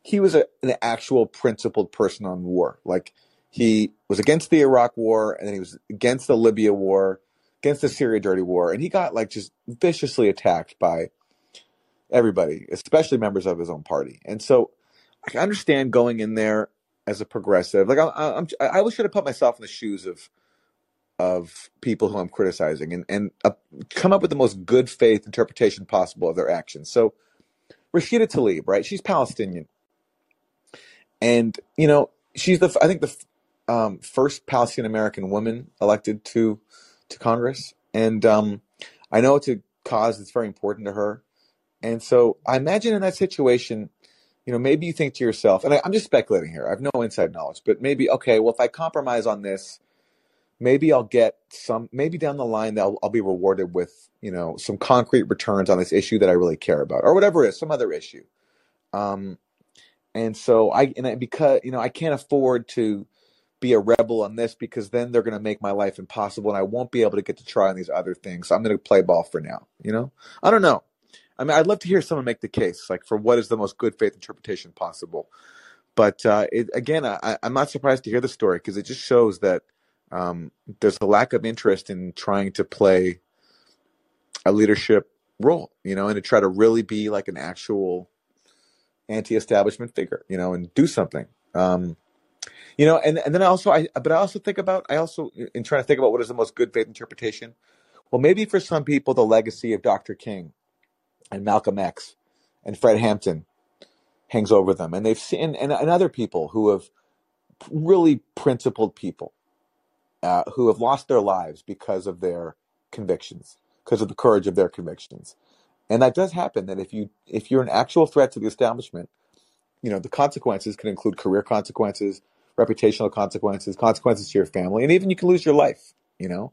Speaker 1: He was a, an actual principled person on war. Like he was against the Iraq war and then he was against the Libya war against the Syria dirty war, and he got like just viciously attacked by everybody, especially members of his own party. And so I understand going in there as a progressive. Like I, I'm, I always try to put myself in the shoes of of people who I'm criticizing and and uh, come up with the most good faith interpretation possible of their actions. So Rashida Tlaib, right? She's Palestinian, and you know she's the I think the um, first Palestinian American woman elected to to Congress, and um, I know it's a cause that's very important to her. And so I imagine in that situation, you know, maybe you think to yourself, and I, I'm just speculating here. I have no inside knowledge, but maybe okay, well, if I compromise on this, maybe I'll get some. Maybe down the line, I'll, I'll be rewarded with you know some concrete returns on this issue that I really care about, or whatever it is, some other issue. Um, and so I and I, because you know I can't afford to be a rebel on this because then they're going to make my life impossible and I won't be able to get to try on these other things. So I'm going to play ball for now. You know, I don't know. I mean, I'd love to hear someone make the case like for what is the most good faith interpretation possible. But uh, it, again, I, I'm not surprised to hear the story because it just shows that um, there's a lack of interest in trying to play a leadership role, you know, and to try to really be like an actual anti-establishment figure, you know, and do something. Um, you know, and, and then I also I but I also think about I also in trying to think about what is the most good faith interpretation. Well, maybe for some people the legacy of Dr. King and Malcolm X and Fred Hampton hangs over them, and they've seen and, and other people who have really principled people uh, who have lost their lives because of their convictions, because of the courage of their convictions, and that does happen. That if you if you're an actual threat to the establishment, you know the consequences can include career consequences, reputational consequences, consequences to your family, and even you can lose your life, you know?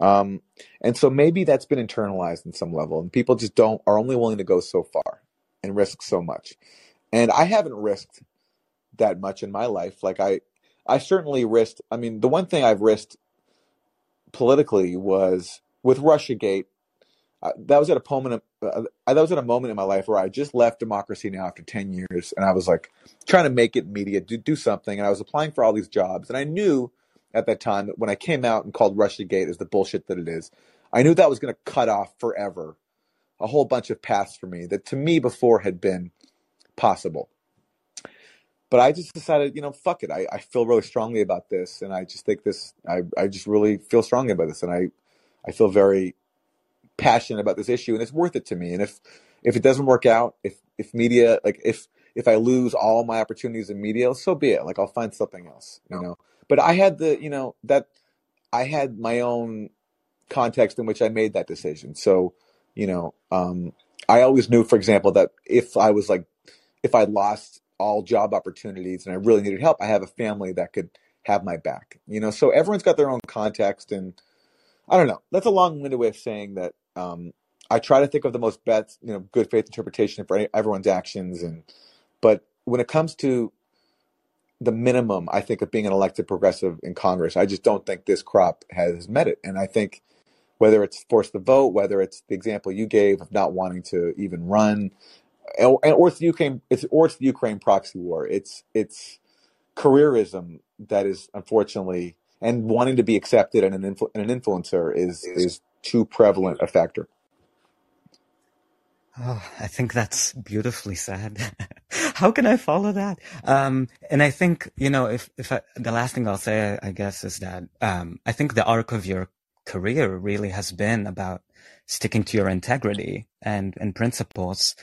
Speaker 1: Um, and so maybe that's been internalized in some level, and people just don't, are only willing to go so far and risk so much. And I haven't risked that much in my life. Like I, I certainly risked, I mean, the one thing I've risked politically was with Russiagate, that was at a moment. Uh, that was at a moment in my life where I just left Democracy Now after ten years, and I was like trying to make it media, do do something, and I was applying for all these jobs, and I knew at that time that when I came out and called Russiagate as the bullshit that it is, I knew that was going to cut off forever a whole bunch of paths for me that to me before had been possible. But I just decided, you know, fuck it. I, I feel really strongly about this, and I just think this. I I just really feel strongly about this, and I I feel very passionate about this issue and it's worth it to me. And if if it doesn't work out, if if media like if if I lose all my opportunities in media, so be it. Like I'll find something else, you know. But I had the, you know, that I had my own context in which I made that decision. So, you know, um, I always knew, for example, that if I was like, if I lost all job opportunities and I really needed help, I have a family that could have my back. You know, so everyone's got their own context, and I don't know. That's a long-winded way of saying that um, I try to think of the most best, you know, good faith interpretation for everyone's actions, and but when it comes to the minimum I think of being an elected progressive in Congress. I just don't think this crop has met it, and I think whether it's forced the vote, whether it's the example you gave of not wanting to even run, or, or it's the Ukraine, it's or it's the Ukraine proxy war. It's it's careerism that is unfortunately and wanting to be accepted and an, influ- and an influencer is is too prevalent a factor.
Speaker 9: Oh, I think that's beautifully said. *laughs* How can I follow that? Um, and I think, you know, if, if I, the last thing I'll say, I, guess, is that, um, I think the arc of your career really has been about sticking to your integrity and, and principles.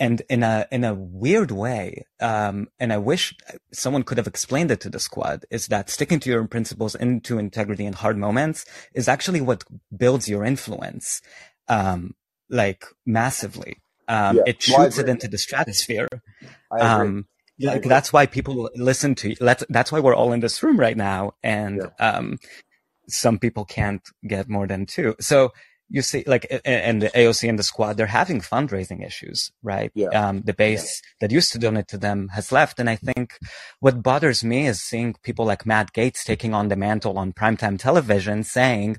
Speaker 9: And in a, in a weird way, um, and I wish someone could have explained it to the squad, is that sticking to your principles and to integrity in hard moments is actually what builds your influence. Um, like massively. Um,
Speaker 1: Yeah,
Speaker 9: it
Speaker 1: well,
Speaker 9: shoots it into the stratosphere. Um,
Speaker 1: I
Speaker 9: like that's why people listen to you. That's, that's why we're all in this room right now. And,
Speaker 1: Yeah.
Speaker 9: um, some people can't get more than two. So you see, like, and the AOC and the squad, they're having fundraising issues, right?
Speaker 1: Yeah.
Speaker 9: Um, the base that used to donate to them has left. And I think what bothers me is seeing people like Matt Gaetz taking on the mantle on primetime television saying,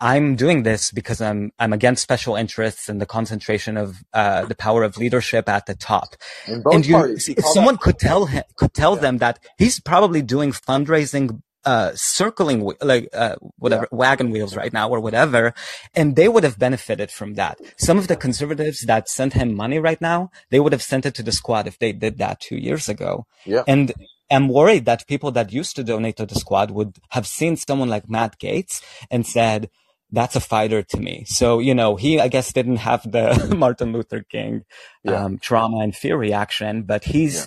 Speaker 9: I'm doing this because I'm I'm against special interests and the concentration of uh, the power of leadership at the top. And you,
Speaker 1: parties,
Speaker 9: see,
Speaker 1: call that-
Speaker 9: someone could tell him, could tell
Speaker 1: Yeah.
Speaker 9: them that he's probably doing fundraising, uh, circling like uh, whatever wagon wheels right now or whatever, and they would have benefited from that. Some of the conservatives that sent him money right now, they would have sent it to the squad if they did that two years ago.
Speaker 1: Yeah.
Speaker 9: And I'm worried that people that used to donate to the squad would have seen someone like Matt Gaetz and said, that's a fighter to me. So, you know, he, I guess, didn't have the *laughs* Martin Luther King,
Speaker 1: Yeah.
Speaker 9: um, trauma and fear reaction, but he's,
Speaker 1: Yeah.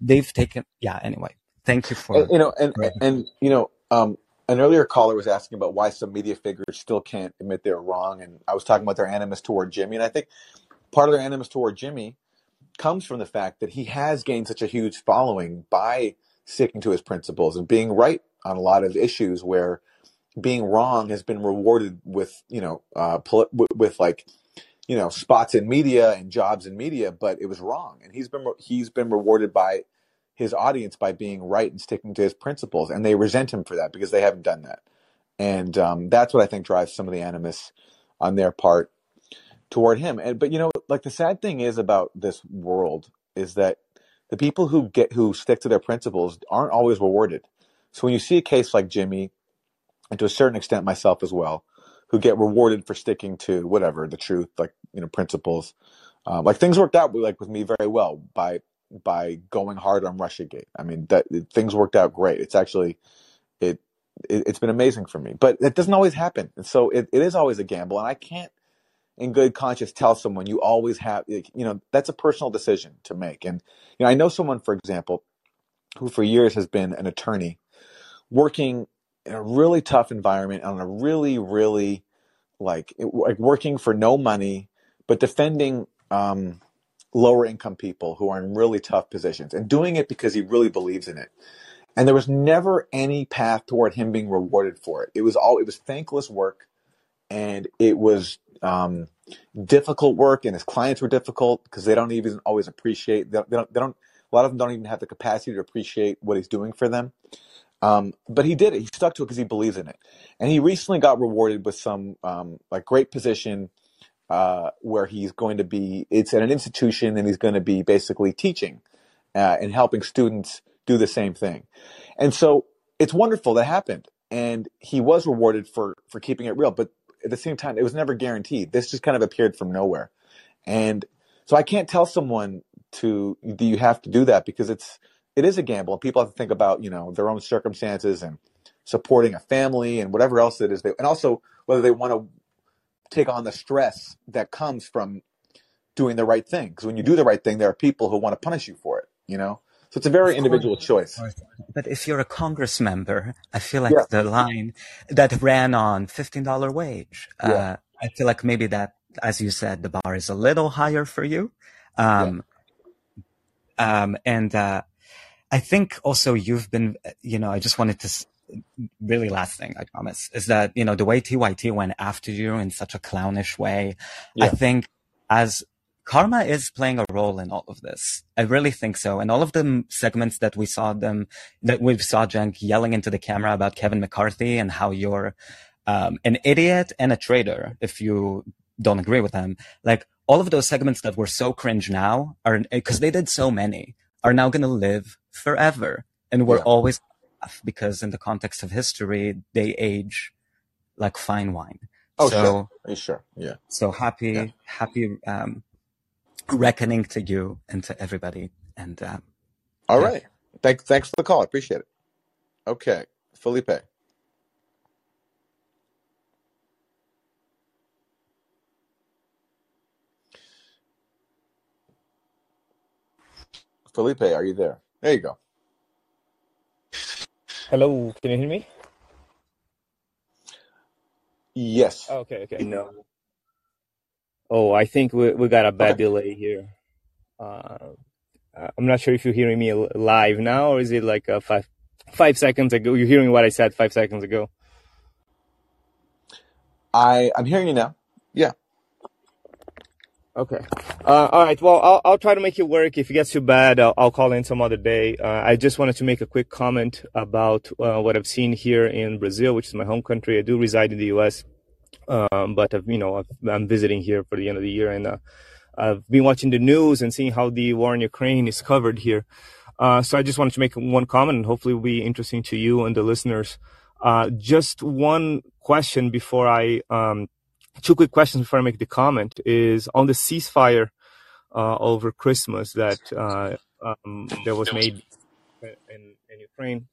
Speaker 9: they've taken, yeah, anyway. Thank you for,
Speaker 1: And, you know, and
Speaker 9: Right.
Speaker 1: and you know, um, an earlier caller was asking about why some media figures still can't admit they're wrong, and I was talking about their animus toward Jimmy, and I think part of their animus toward Jimmy comes from the fact that he has gained such a huge following by sticking to his principles and being right on a lot of issues where being wrong has been rewarded with you know uh, poli- with, with like you know spots in media and jobs in media, but it was wrong, and he's been he's been rewarded by his audience by being right and sticking to his principles, and they resent him for that because they haven't done that, and um, that's what I think drives some of the animus on their part toward him. And but you know, like the sad thing is about this world is that the people who get who stick to their principles aren't always rewarded. So when you see a case like Jimmy, and to a certain extent myself as well, who get rewarded for sticking to whatever the truth, like you know principles, um, like things worked out like with me very well by by going hard on RussiaGate. I mean that things worked out great. It's actually it, it it's been amazing for me, but it doesn't always happen, and so it, it is always a gamble, and I can't in good conscience tell someone you always have you know that's a personal decision to make and you know i know someone for example who for years has been an attorney working in a really tough environment on a really really like like working for no money but defending um lower income people who are in really tough positions and doing it because he really believes in it and there was never any path toward him being rewarded for it it was all it was thankless work and it was um, difficult work, and his clients were difficult because they don't even always appreciate. They don't, they don't. A lot of them don't even have the capacity to appreciate what he's doing for them. Um, but he did it. He stuck to it because he believes in it, and he recently got rewarded with some um, like great position uh, where he's going to be. It's at an institution, and he's going to be basically teaching uh, and helping students do the same thing. And so it's wonderful that happened, and he was rewarded for for keeping it real. But at the same time, it was never guaranteed. This just kind of appeared from nowhere, and so I can't tell someone to do you have to do that because it's it is a gamble, and people have to think about you know their own circumstances and supporting a family and whatever else it is, they, and also whether they want to take on the stress that comes from doing the right thing. Because when you do the right thing, there are people who want to punish you for it. You know, so it's a very individual choice.
Speaker 9: But if you're a Congress member, I feel like
Speaker 1: Yeah,
Speaker 9: the line that ran on $15 wage,
Speaker 1: yeah,
Speaker 9: uh, I feel like maybe that, as you said, the bar is a little higher for you.
Speaker 1: yeah,
Speaker 9: Um, um, and, uh, I think also you've been, you know, I just wanted to, really last thing, I promise, is that, you know, the way TYT went after you in such a clownish way, I think as karma is playing a role in all of this. I really think so. And all of the segments that we saw them, that we saw Cenk yelling into the camera about Kevin McCarthy and how you're um, an idiot and a traitor if you don't agree with them. Like all of those segments that were so cringe now are because they did so many are now going to live forever, and we're
Speaker 1: Yeah.
Speaker 9: always because in the context of history they age like fine wine.
Speaker 1: Oh,
Speaker 9: so
Speaker 1: sure. Yeah, Sure. Yeah.
Speaker 9: so happy
Speaker 1: Yeah.
Speaker 9: happy um, reckoning to you and to everybody. And um,
Speaker 1: All
Speaker 9: yeah,
Speaker 1: right. Thank, thanks for the call. I appreciate it. Okay. Felipe. Felipe, are you there? There you go.
Speaker 10: Hello, can you hear me?
Speaker 1: Yes.
Speaker 10: Oh, okay, okay. No. Oh, I think we we got a bad
Speaker 1: Okay.
Speaker 10: delay here. Uh, uh, I'm not sure if you're hearing me l- live now, or is it like uh, five five seconds ago? You're hearing what I said five seconds ago.
Speaker 1: I, I'm hearing you now. Yeah.
Speaker 10: Okay. Uh, all right. Well, I'll I'll try to make it work. If it gets too bad, I'll, I'll call in some other day. Uh, I just wanted to make a quick comment about uh, what I've seen here in Brazil, which is my home country. I do reside in the U.S., um, but I've, you know I've, I'm visiting here for the end of the year, and uh, I've been watching the news and seeing how the war in Ukraine is covered here. Uh, so I just wanted to make one comment, and hopefully, will be interesting to you and the listeners. Uh, just one question before I um, two quick questions before I make the comment is on the ceasefire uh, over Christmas that uh, um, that was made in, in Ukraine.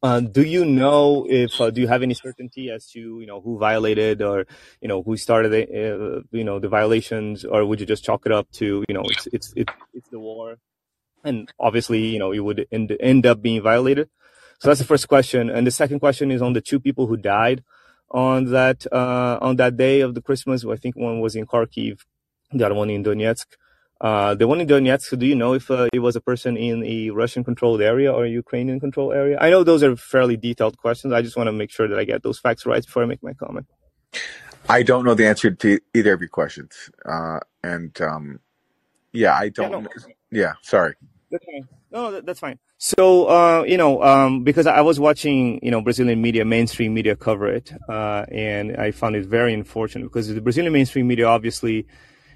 Speaker 10: Uh, do you know if uh, do you have any certainty as to you know who violated or you know who started the uh, you know the violations or would you just chalk it up to you know it's it's it's, it's the war? And obviously you know it would end, end up being violated. So that's the first question. And the second question is on the two people who died on that uh, on that day of the Christmas I think one was in Kharkiv the other one in Donetsk uh, the one in Donetsk, do you know if uh, it was a person in a Russian controlled area or a Ukrainian controlled area? I know those are fairly detailed questions. I just want to make sure that I get those facts right before I make my comment.
Speaker 1: I don't know the answer to either of your questions. Uh, and, um, yeah, I don't,
Speaker 10: no,
Speaker 1: yeah, sorry.
Speaker 10: That's fine. No, that, that's fine. So, uh, you know, um, because I was watching, you know, Brazilian media, mainstream media cover it, uh, and I found it very unfortunate because the Brazilian mainstream media, obviously,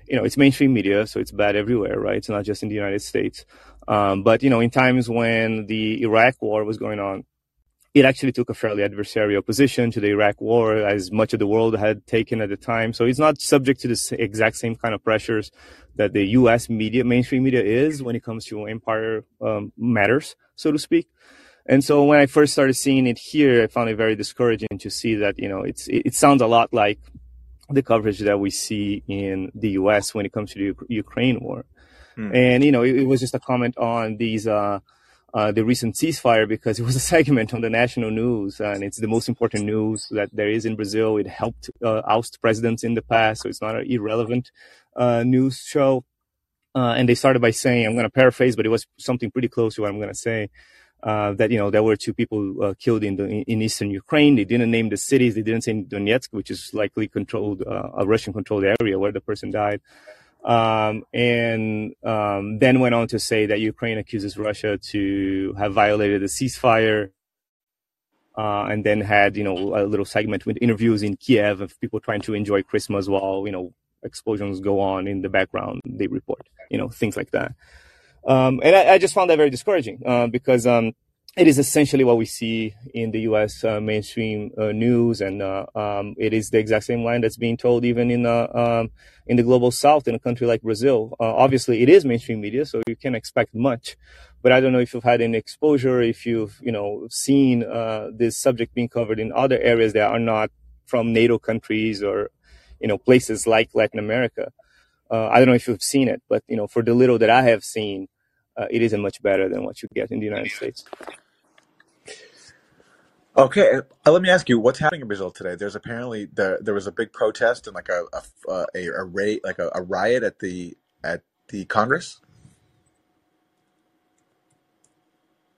Speaker 10: you know, it's mainstream media, so it's bad everywhere, right? It's not just in the United States. Um, but, you know, in times when the Iraq war was going on, it actually took a fairly adversarial position to the Iraq war, as much of the world had taken at the time. So it's not subject to the exact same kind of pressures that the U.S. media, mainstream media, is when it comes to empire um, matters, so to speak. And so when I first started seeing it here, I found it very discouraging to see that you know it's it, it sounds a lot like the coverage that we see in the U.S. when it comes to the Uk- Ukraine war.
Speaker 1: Hmm.
Speaker 10: And you know, it, it was just a comment on these uh, uh, the recent ceasefire because it was a *laughs* segment on the national news, and it's the most important news that there is in Brazil. It helped uh, oust presidents in the past, so it's not an irrelevant uh, news show. Uh, and they started by saying, I'm going to paraphrase, but it was something pretty close to what I'm going to say. Uh, that you know there were two people uh, killed in the in eastern Ukraine. They didn't name the cities. They didn't say Donetsk, which is likely controlled uh, a Russian controlled area where the person died um, and um, then went on to say that Ukraine accuses Russia to have violated the ceasefire, uh, and then had you know a little segment with interviews in Kiev of people trying to enjoy Christmas while you know explosions go on in the background. They report you know things like that, um, and I, I just found that very discouraging uh, because. It is essentially what we see in the U.S. Uh, mainstream uh, news, and uh, um, it is the exact same line that's being told even in uh, um, in the global south in a country like Brazil. Uh, obviously, it is mainstream media, so you can expect much. But I don't know if you've had any exposure, if you've you know seen uh, this subject being covered in other areas that are not from NATO countries or you know places like Latin America. I don't know if you've seen it, but you know for the little that I have seen, it isn't much better than what you get in the United States.
Speaker 1: Okay, uh, let me ask you, what's happening in Brazil today? There's apparently there there was a big protest and like a a uh, a, a ra- like a, a riot at the at the Congress.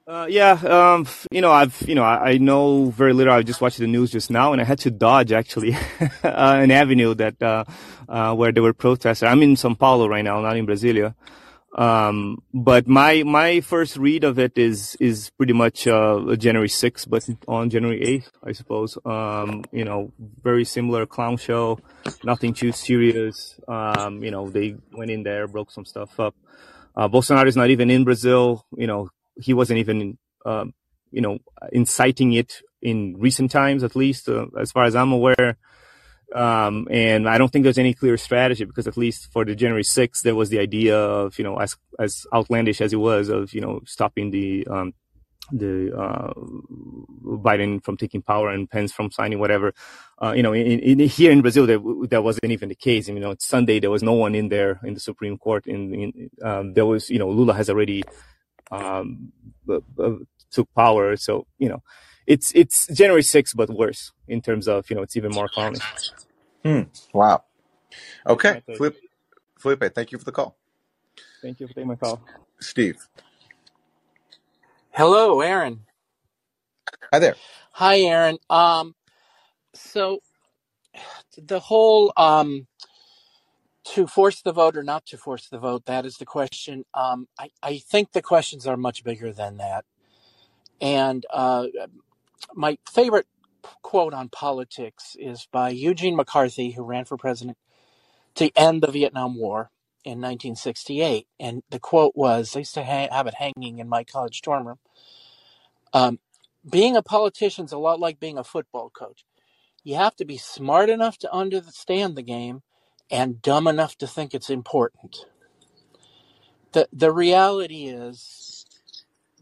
Speaker 10: Uh, yeah, um, you know, I've, you know, I, I know very little. I just watched the news just now, and I had to dodge actually *laughs* uh, an avenue that uh, uh, where there were protests. I'm in São Paulo right now, not in Brasilia. Um, but my my first read of it is is pretty much uh, January 6th, but on January 8th, I suppose. Um, you know, very similar clown show, nothing too serious. Um, you know, they went in there, broke some stuff up. Uh, Bolsonaro is not even in Brazil. You know, he wasn't even, uh, you know, inciting it in recent times, at least, uh, as far as I'm aware. Um, and I don't think there's any clear strategy because at least for the January 6th, there was the idea of, you know, as, as outlandish as it was of, you know, stopping the, um, the, uh, Biden from taking power and Pence from signing whatever. Uh, you know, in, in, here in Brazil, that, that wasn't even the case. You know, it's Sunday, there was no one in there in the Supreme Court. In, in um, there was, you know, Lula has already um, took power. So you know, it's it's January 6th, but worse in terms of you know it's even more common.
Speaker 1: Hmm. Wow. Okay, Felipe, Felipe, thank you for the call.
Speaker 10: Thank you for taking my call,
Speaker 1: Steve.
Speaker 11: Hello, Aaron.
Speaker 1: Hi there.
Speaker 11: Hi, Aaron. Um, so the whole um to force the vote or not to force the vote, that is the question. Um, I, I think the questions are much bigger than that. And uh, my favorite quote on politics is by Eugene McCarthy, who ran for president to end the Vietnam War in 1968. And the quote was I used to ha- have it hanging in my college dorm room. Um, being a politician is a lot like being a football coach. You have to be smart enough to understand the game and dumb enough to think it's important. The the reality is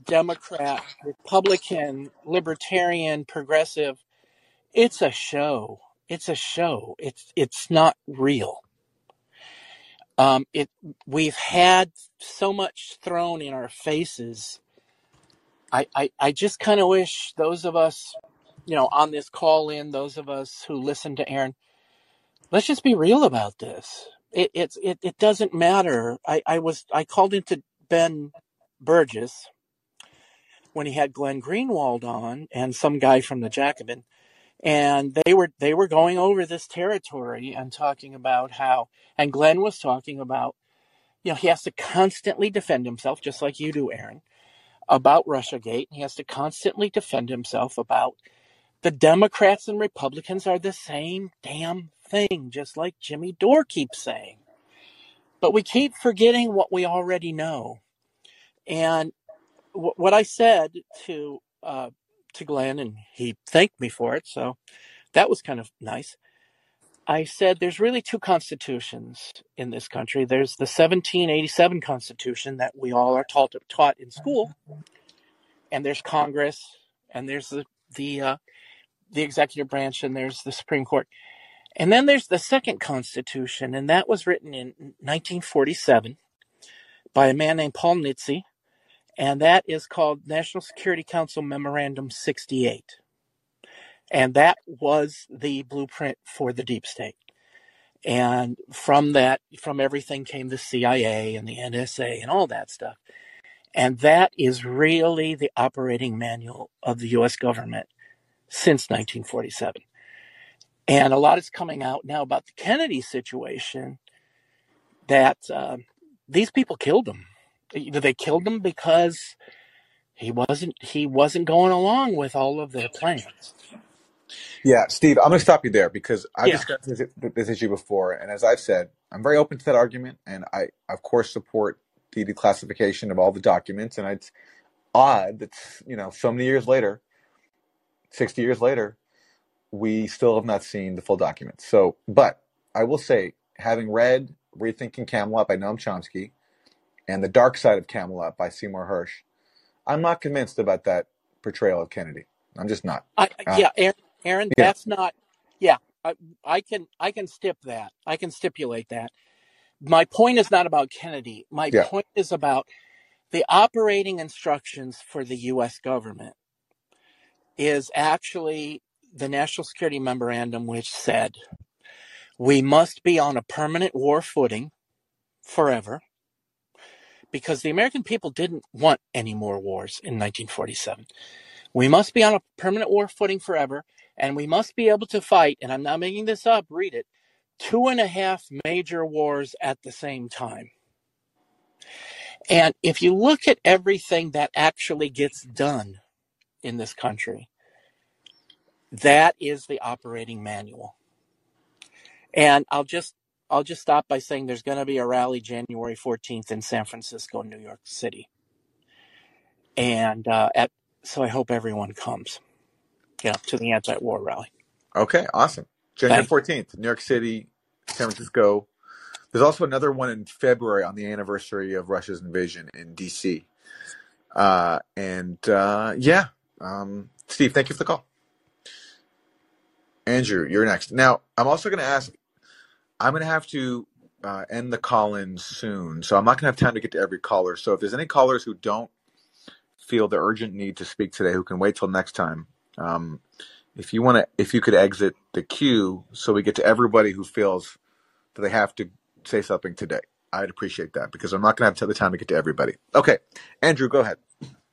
Speaker 11: Democrat, Republican, libertarian, progressive, it's a show. It's a show. It's it's not real. Um, it we've had so much thrown in our faces. I, I, I just kind of wish those of us, you know, on this call in, those of us who listen to Aaron, let's just be real about this. It it's it, it doesn't matter. I, I was I called into Ben Burgis when he had Glenn Greenwald on and some guy from the Jacobin and they were they were going over this territory and talking about how and Glenn was talking about you know he has to constantly defend himself just like you do Aaron about Russia Russiagate he has to constantly defend himself about the Democrats and Republicans are the same damn thing, just like Jimmy Dore keeps saying. But we keep forgetting what we already know. And what I said to uh, to Glenn, and he thanked me for it, so that was kind of nice. I said there's really two constitutions in this country. There's the 1787 Constitution that we all are taught taught in school, and there's Congress, and there's the the uh, the executive branch, and there's the Supreme Court. And then there's the second Constitution, and that was written in 1947 by a man named Paul Nitze, and that is called National Security Council Memorandum 68. And that was the blueprint for the deep state. And from that, from everything came the CIA and the NSA and all that stuff. And that is really the operating manual of the US government since 1947. And a lot is coming out now about the Kennedy situation that uh, these people killed him. They killed him because he wasn't he wasn't going along with all of their plans.
Speaker 1: Yeah, Steve, I'm going to stop you there because I've
Speaker 11: Yeah.
Speaker 1: discussed this, this issue before, and as I've said, I'm very open to that argument, and I, of course, support the declassification of all the documents. And it's odd that you know, so many years later, 60 years later, we still have not seen the full documents. So, but I will say, having read Rethinking Camelot by Noam Chomsky and The Dark Side of Camelot by Seymour Hersh. I'm not convinced about that portrayal of Kennedy. I'm just not.
Speaker 11: I,
Speaker 1: Uh,
Speaker 11: yeah, Aaron, Aaron,
Speaker 1: yeah.
Speaker 11: that's not. Yeah, I, I can I can stip that. I can stipulate that. My point is not about Kennedy. My
Speaker 1: Yeah.
Speaker 11: point is about the operating instructions for the U.S. government is actually the National Security Memorandum, which said we must be on a permanent war footing forever because the American people didn't want any more wars in 1947. We must be on a permanent war footing forever, and we must be able to fight, and I'm not making this up, read it, two and a half major wars at the same time. And if you look at everything that actually gets done in this country, that is the operating manual. And I'll just I'll just stop by saying there's going to be a rally January 14th in San Francisco, New York City, and uh, at so I hope everyone comes, yeah, to the anti-war rally.
Speaker 1: Okay, awesome. January
Speaker 11: Thank-
Speaker 1: fourteenth, New York City, San Francisco. There's also another one in February on the anniversary of Russia's invasion in D.C. Uh, and uh, yeah, um, Steve, thank you for the call. Andrew, you're next. Now, I'm also going to ask. I'm going to have to uh, end the call-in soon, so I'm not going to have time to get to every caller. So if there's any callers who don't feel the urgent need to speak today, who can wait till next time, um, if you want to, if you could exit the queue, so we get to everybody who feels that they have to say something today, I'd appreciate that because I'm not going to have the time to get to everybody. Okay, Andrew, go ahead.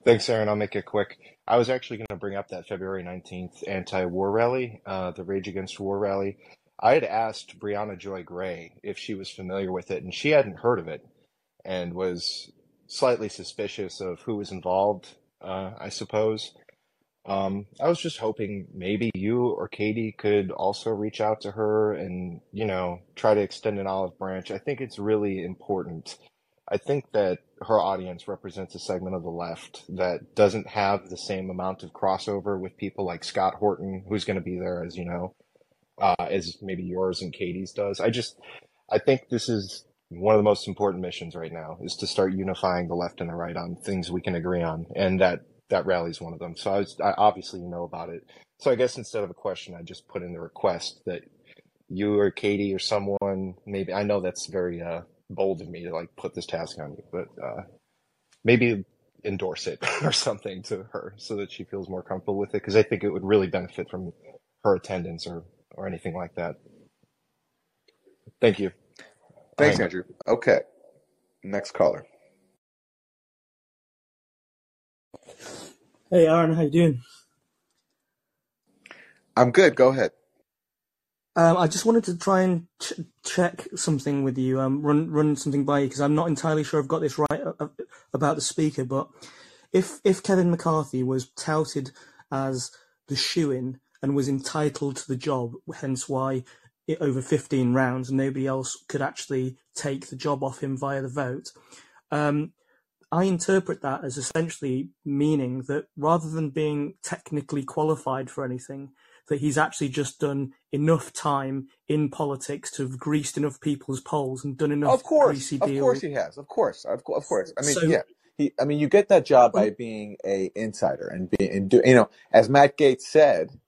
Speaker 12: Thanks, Aaron. I'll make it quick. I was actually going to bring up that February 19th anti war rally, uh, the Rage Against War rally. I had asked Briahna Joy Gray if she was familiar with it, and she hadn't heard of it and was slightly suspicious of who was involved, uh, I suppose. Um, I was just hoping maybe you or Katie could also reach out to her and, you know, try to extend an olive branch. I think it's really important. I think that her audience represents a segment of the left that doesn't have the same amount of crossover with people like Scott Horton, who's going to be there, as you know, uh, as maybe yours and Katie's does. I just, I think this is one of the most important missions right now is to start unifying the left and the right on things we can agree on, and that that rally is one of them. So I was, I, obviously know about it. So I guess instead of a question, I just put in the request that you or Katie or someone, maybe I know that's very uh, bold of me to like put this task on you, but uh, maybe endorse it *laughs* or something to her so that she feels more comfortable with it because I think it would really benefit from her attendance or or anything like that. Thank you.
Speaker 1: Thanks,
Speaker 12: Bye.
Speaker 1: Andrew. Okay, next caller.
Speaker 13: Hey Aaron, how you doing?
Speaker 1: I'm good. Go ahead.
Speaker 13: Um, I just wanted to try and ch- check something with you, um, run run something by you because I'm not entirely sure I've got this right uh, uh, about the speaker. But if if Kevin McCarthy was touted as the shoe-in and was entitled to the job, hence why it, over 15 rounds nobody else could actually take the job off him via the vote, um, I interpret that as essentially meaning that rather than being technically qualified for anything, that he's actually just done enough time in politics to have greased enough people's polls and done enough
Speaker 1: Of course, of course he has. Of course, of, of course. I mean,
Speaker 13: So-
Speaker 1: yeah. He, I mean, you get that job by being a insider and being, and do, you know, as Matt Gaetz said,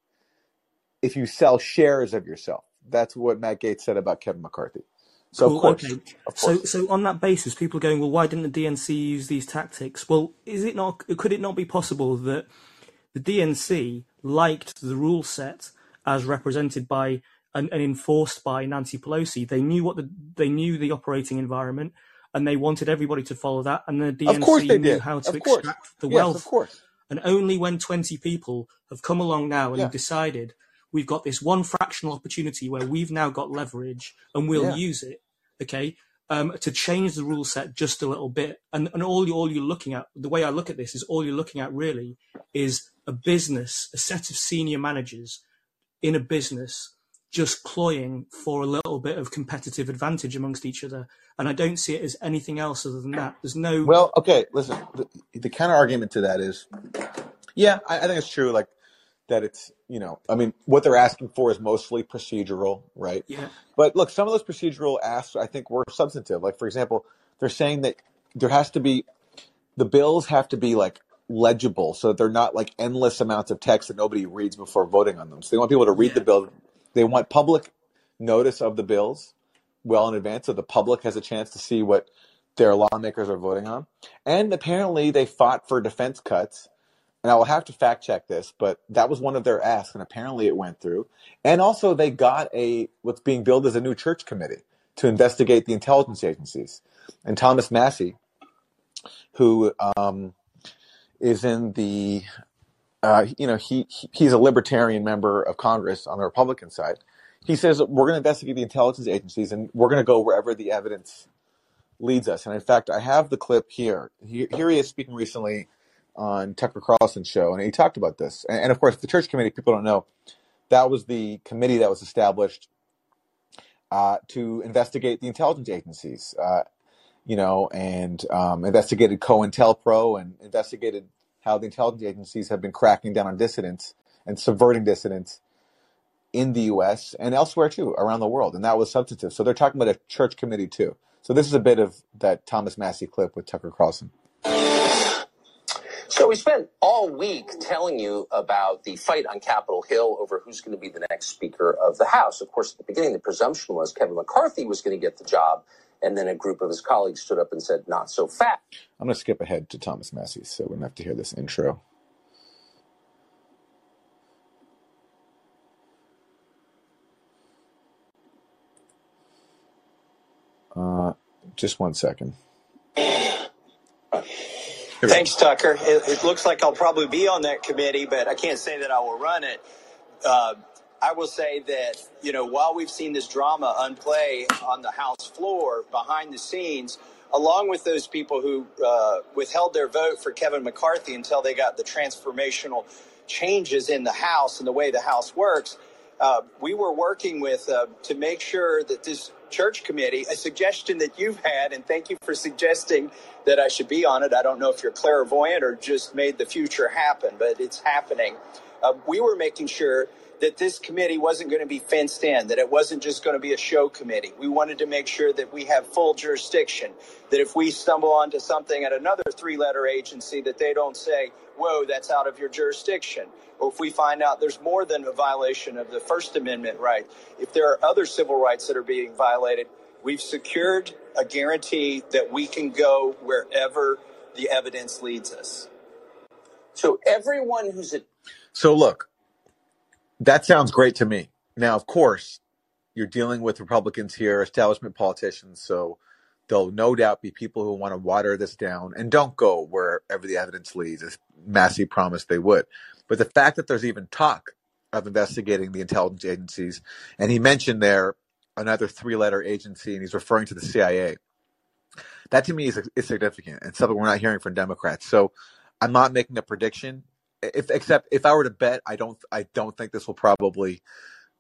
Speaker 1: if you sell shares of yourself, that's what Matt Gaetz said about Kevin McCarthy. So
Speaker 13: Cool,
Speaker 1: of course,
Speaker 13: okay.
Speaker 1: of
Speaker 13: So,
Speaker 1: course.
Speaker 13: so on that basis, people are going, well, why didn't the DNC use these tactics? Well, is it not? Could it not be possible that the DNC liked the rule set as represented by and, and enforced by Nancy Pelosi? They knew what the they knew the operating environment, and they wanted everybody to follow that. And the DNC knew
Speaker 1: did.
Speaker 13: how to
Speaker 1: Of course.
Speaker 13: extract the
Speaker 1: yes,
Speaker 13: wealth
Speaker 1: of course.
Speaker 13: And only when 20 people have come along now and
Speaker 1: Yeah.
Speaker 13: decided we've got this one fractional opportunity where we've now got leverage and we'll
Speaker 1: Yeah.
Speaker 13: use it, okay, um, to change the rule set just a little bit. And, and all, you, all you're looking at, the way I look at this is all you're looking at really is a business, a set of senior managers in a business just cloying for a little bit of competitive advantage amongst each other. And I don't see it as anything else other than that. There's no.
Speaker 1: Well, okay, listen. The, the counter argument to that is, yeah, I, I think it's true. Like that, it's you know, I mean, what they're asking for is mostly procedural, right?
Speaker 13: yeah.
Speaker 1: But look, some of those procedural asks, I think, were substantive. Like, for example, they're saying that there has to be the bills have to be like legible, so that they're not like endless amounts of text that nobody reads before voting on them. So they want people to read
Speaker 13: Yeah.
Speaker 1: the bill. They want public notice of the bills well in advance, so the public has a chance to see what their lawmakers are voting on. And apparently, they fought for defense cuts. And I will have to fact check this, but that was one of their asks, and apparently it went through. And also, they got a what's being billed as a new church committee to investigate the intelligence agencies. And Thomas Massie, who um, is in the uh, you know he, he he's a libertarian member of Congress on the Republican side. He says we're going to investigate the intelligence agencies and we're going to go wherever the evidence leads us. And in fact, I have the clip here. He, here he is speaking recently on Tucker Carlson's show, and he talked about this. And, and of course, the church committee. People don't know that was the committee that was established uh, to investigate the intelligence agencies. Uh, you know, and um, investigated COINTELPRO and investigated how the intelligence agencies have been cracking down on dissidents and subverting dissidents in the U.S. and elsewhere too, around the world, and that was substantive. So they're talking about a church committee too. So this is a bit of that Thomas Massie clip with Tucker Carlson.
Speaker 14: So we spent all week telling you about the fight on Capitol Hill over who's going to be the next Speaker of the House. Of course, at the beginning, the presumption was Kevin McCarthy was going to get the job, and then a group of his colleagues stood up and said, "Not so fast."
Speaker 1: I'm going to skip ahead to Thomas Massie, so we don't have to hear this intro. Uh, just one second.
Speaker 15: Thanks, Tucker. It, it, looks like I'll probably be on that committee, but I can't say that I will run it. Uh, I will say that, you know, while we've seen this drama unplay on the House floor behind the scenes, along with those people who uh, withheld their vote for Kevin McCarthy until they got the transformational changes in the House and the way the House works, uh, we were working with uh, to make sure that this church committee, a suggestion that you've had, and thank you for suggesting that I should be on it. I don't know if you're clairvoyant or just made the future happen, but it's happening. Uh, we were making sure that this committee wasn't going to be fenced in, that it wasn't just going to be a show committee. We wanted to make sure that we have full jurisdiction, that if we stumble onto something at another three letter agency, that they don't say, whoa, that's out of your jurisdiction. Or if we find out there's more than a violation of the First Amendment right, if there are other civil rights that are being violated, we've secured a guarantee that we can go wherever the evidence leads us.
Speaker 14: So everyone who's a
Speaker 1: so look, that sounds great to me. Now, of course, you're dealing with Republicans here, establishment politicians, so there'll no doubt be people who want to water this down and don't go wherever the evidence leads, as Massie promised they would. But the fact that there's even talk of investigating the intelligence agencies, and he mentioned there another three-letter agency, and he's referring to the CIA. That to me is, is significant and something we're not hearing from Democrats. So I'm not making a prediction if except if I were to bet, I don't I don't think this will probably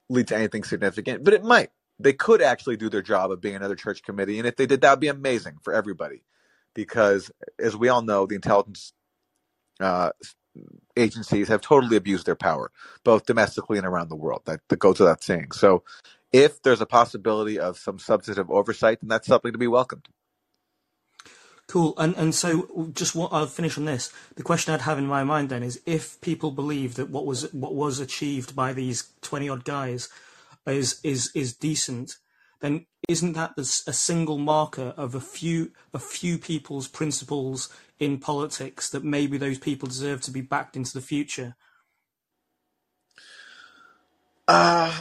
Speaker 1: lead to anything significant, but it might. They could actually do their job of being another church committee, and if they did, that would be amazing for everybody. Because as we all know, the intelligence uh, agencies have totally abused their power, both domestically and around the world. That, that goes without saying. So, if there's a possibility of some substantive oversight, then that's something to be welcomed.
Speaker 13: Cool. And and so just what I'll finish on this. The question I'd have in my mind then is if people believe that what was what was achieved by these twenty odd guys is is is decent, then isn't that a single marker of a few a few people's principles in politics that maybe those people deserve to be backed into the future?
Speaker 1: Uh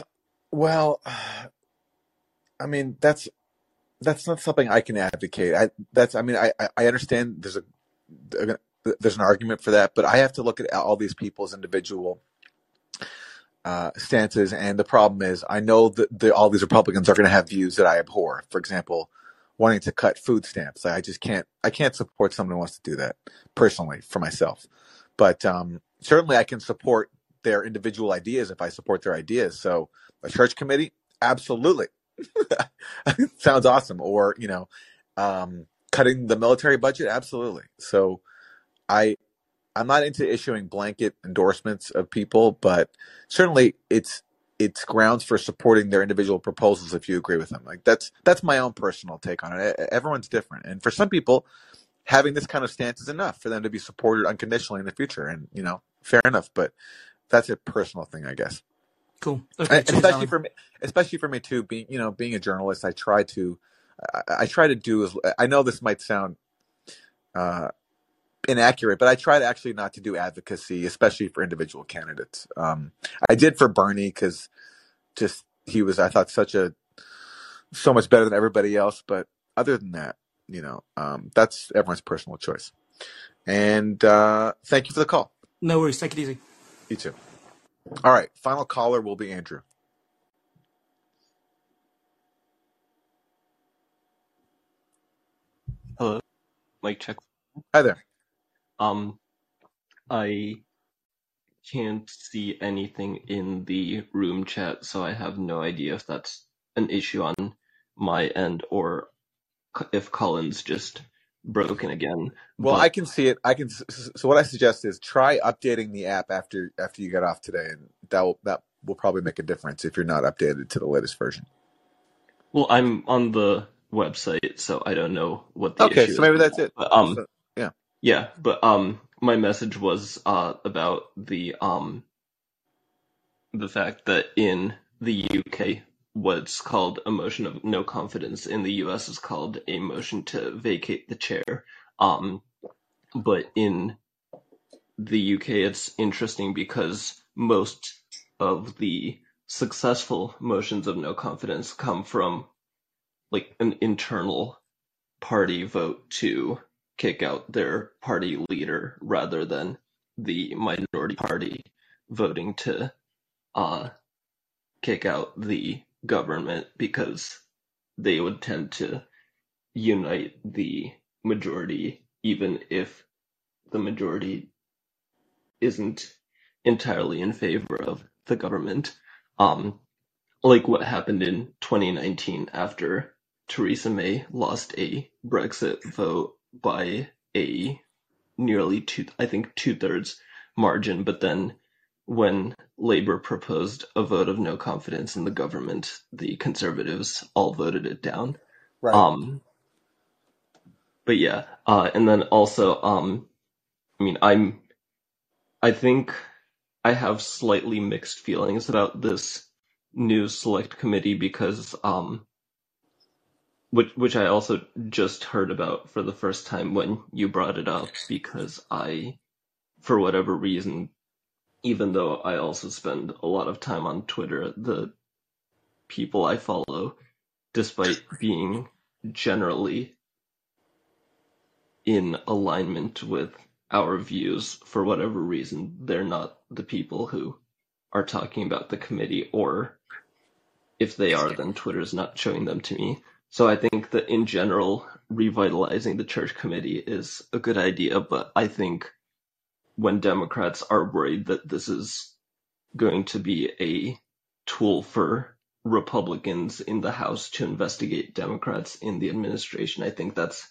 Speaker 1: well, *sighs* I mean that's that's not something I can advocate. I that's I mean I I understand there's a there's an argument for that, but I have to look at all these people's individual uh, stances, and the problem is I know that the, all these Republicans are going to have views that I abhor. For example, wanting to cut food stamps. I just can't I can't support someone who wants to do that personally for myself. But um, certainly I can support their individual ideas if I support their ideas. So a church committee, absolutely. *laughs* Sounds awesome. Or, you know, um, cutting the military budget, absolutely. So I I'm not into issuing blanket endorsements of people, but certainly it's it's grounds for supporting their individual proposals if you agree with them. Like that's that's my own personal take on it. Everyone's different, and for some people, having this kind of stance is enough for them to be supported unconditionally in the future. And you know, fair enough. But that's a personal thing, I guess.
Speaker 13: Cool. Okay,
Speaker 1: and especially for me, especially for me too. Being you know, being a journalist, I try to, I, I try to do as. I know this might sound uh, inaccurate, but I try to actually not to do advocacy, especially for individual candidates. Um, I did for Bernie because just he was, I thought, such a so much better than everybody else. But other than that, you know, um, that's everyone's personal choice. And uh, thank you for the call.
Speaker 13: No worries. Take it easy.
Speaker 1: You too. All right. Final caller will be Andrew.
Speaker 16: Hello, mic check.
Speaker 1: Hi there.
Speaker 16: Um, I can't see anything in the room chat, so I have no idea if that's an issue on my end or if Callin's just broken again.
Speaker 1: Well,
Speaker 16: But
Speaker 1: I can see it. I can. So what I suggest is try updating the app after after you get off today, and that will that will probably make a difference if you're not updated to the latest version.
Speaker 16: well, I'm on the website, so I don't know what the
Speaker 1: Okay, so maybe that's
Speaker 16: that.
Speaker 1: it.
Speaker 16: But um,
Speaker 1: So yeah.
Speaker 16: yeah, but um, my message was uh about the um the fact that in the UK, what's called a motion of no confidence in the US is called a motion to vacate the chair. Um, but in the UK, it's interesting because most of the successful motions of no confidence come from like an internal party vote to kick out their party leader rather than the minority party voting to uh, kick out the government because they would tend to unite the majority even if the majority isn't entirely in favor of the government. Um, like what happened in 2019 after Theresa May lost a Brexit vote by a nearly two, I think two thirds margin, but then when Labour proposed a vote of no confidence in the government, the Conservatives all voted it down.
Speaker 1: Right.
Speaker 16: Um, but yeah, uh, and then also, um, I mean, I'm, I think I have slightly mixed feelings about this new select committee because, um, which which I also just heard about for the first time when you brought it up because I, for whatever reason, even though I also spend a lot of time on Twitter, the people I follow, despite being generally in alignment with our views, for whatever reason, they're not the people who are talking about the committee, or if they are, then Twitter's not showing them to me. So I think that in general, revitalizing the church committee is a good idea, but I think when Democrats are worried that this is going to be a tool for Republicans in the House to investigate Democrats in the administration, I think that's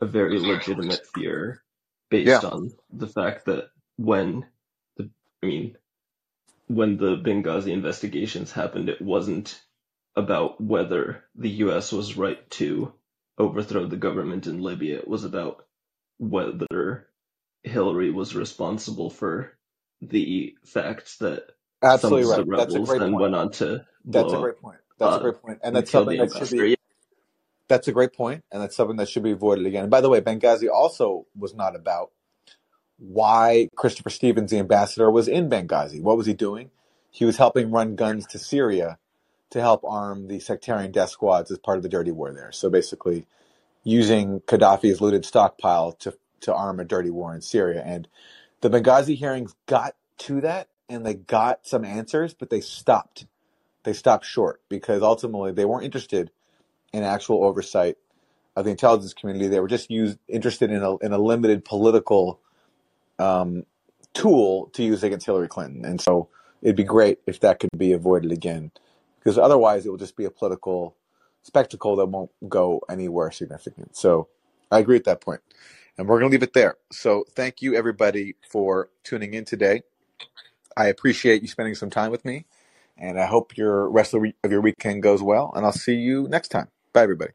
Speaker 16: a very legitimate fear based
Speaker 1: Yeah.
Speaker 16: on the fact that when the, I mean, when the Benghazi investigations happened, it wasn't about whether the US was right to overthrow the government in Libya. It was about whether Hillary was responsible for the fact that
Speaker 1: Absolutely
Speaker 16: some of
Speaker 1: right.
Speaker 16: the
Speaker 1: That's a
Speaker 16: rebels
Speaker 1: great
Speaker 16: then
Speaker 1: point.
Speaker 16: went on to
Speaker 1: That's a great point. That's a
Speaker 16: uh,
Speaker 1: great point, and that's something that should be. That's a great point, and that's something that should be avoided again. And By the way, Benghazi also was not about why Christopher Stevens, the ambassador, was in Benghazi. What was he doing? He was helping run guns to Syria to help arm the sectarian death squads as part of the dirty war there. So basically, using Gaddafi's looted stockpile to to arm a dirty war in Syria. And the Benghazi hearings got to that, and they got some answers, but they stopped. They stopped short because ultimately they weren't interested in actual oversight of the intelligence community. They were just used interested in a in a limited political um, tool to use against Hillary Clinton. And so it'd be great if that could be avoided again, because otherwise it will just be a political spectacle that won't go anywhere significant. So I agree at that point. And we're going to leave it there. So thank you everybody for tuning in today. I appreciate you spending some time with me, and I hope your rest of your weekend goes well. And I'll see you next time. Bye, everybody.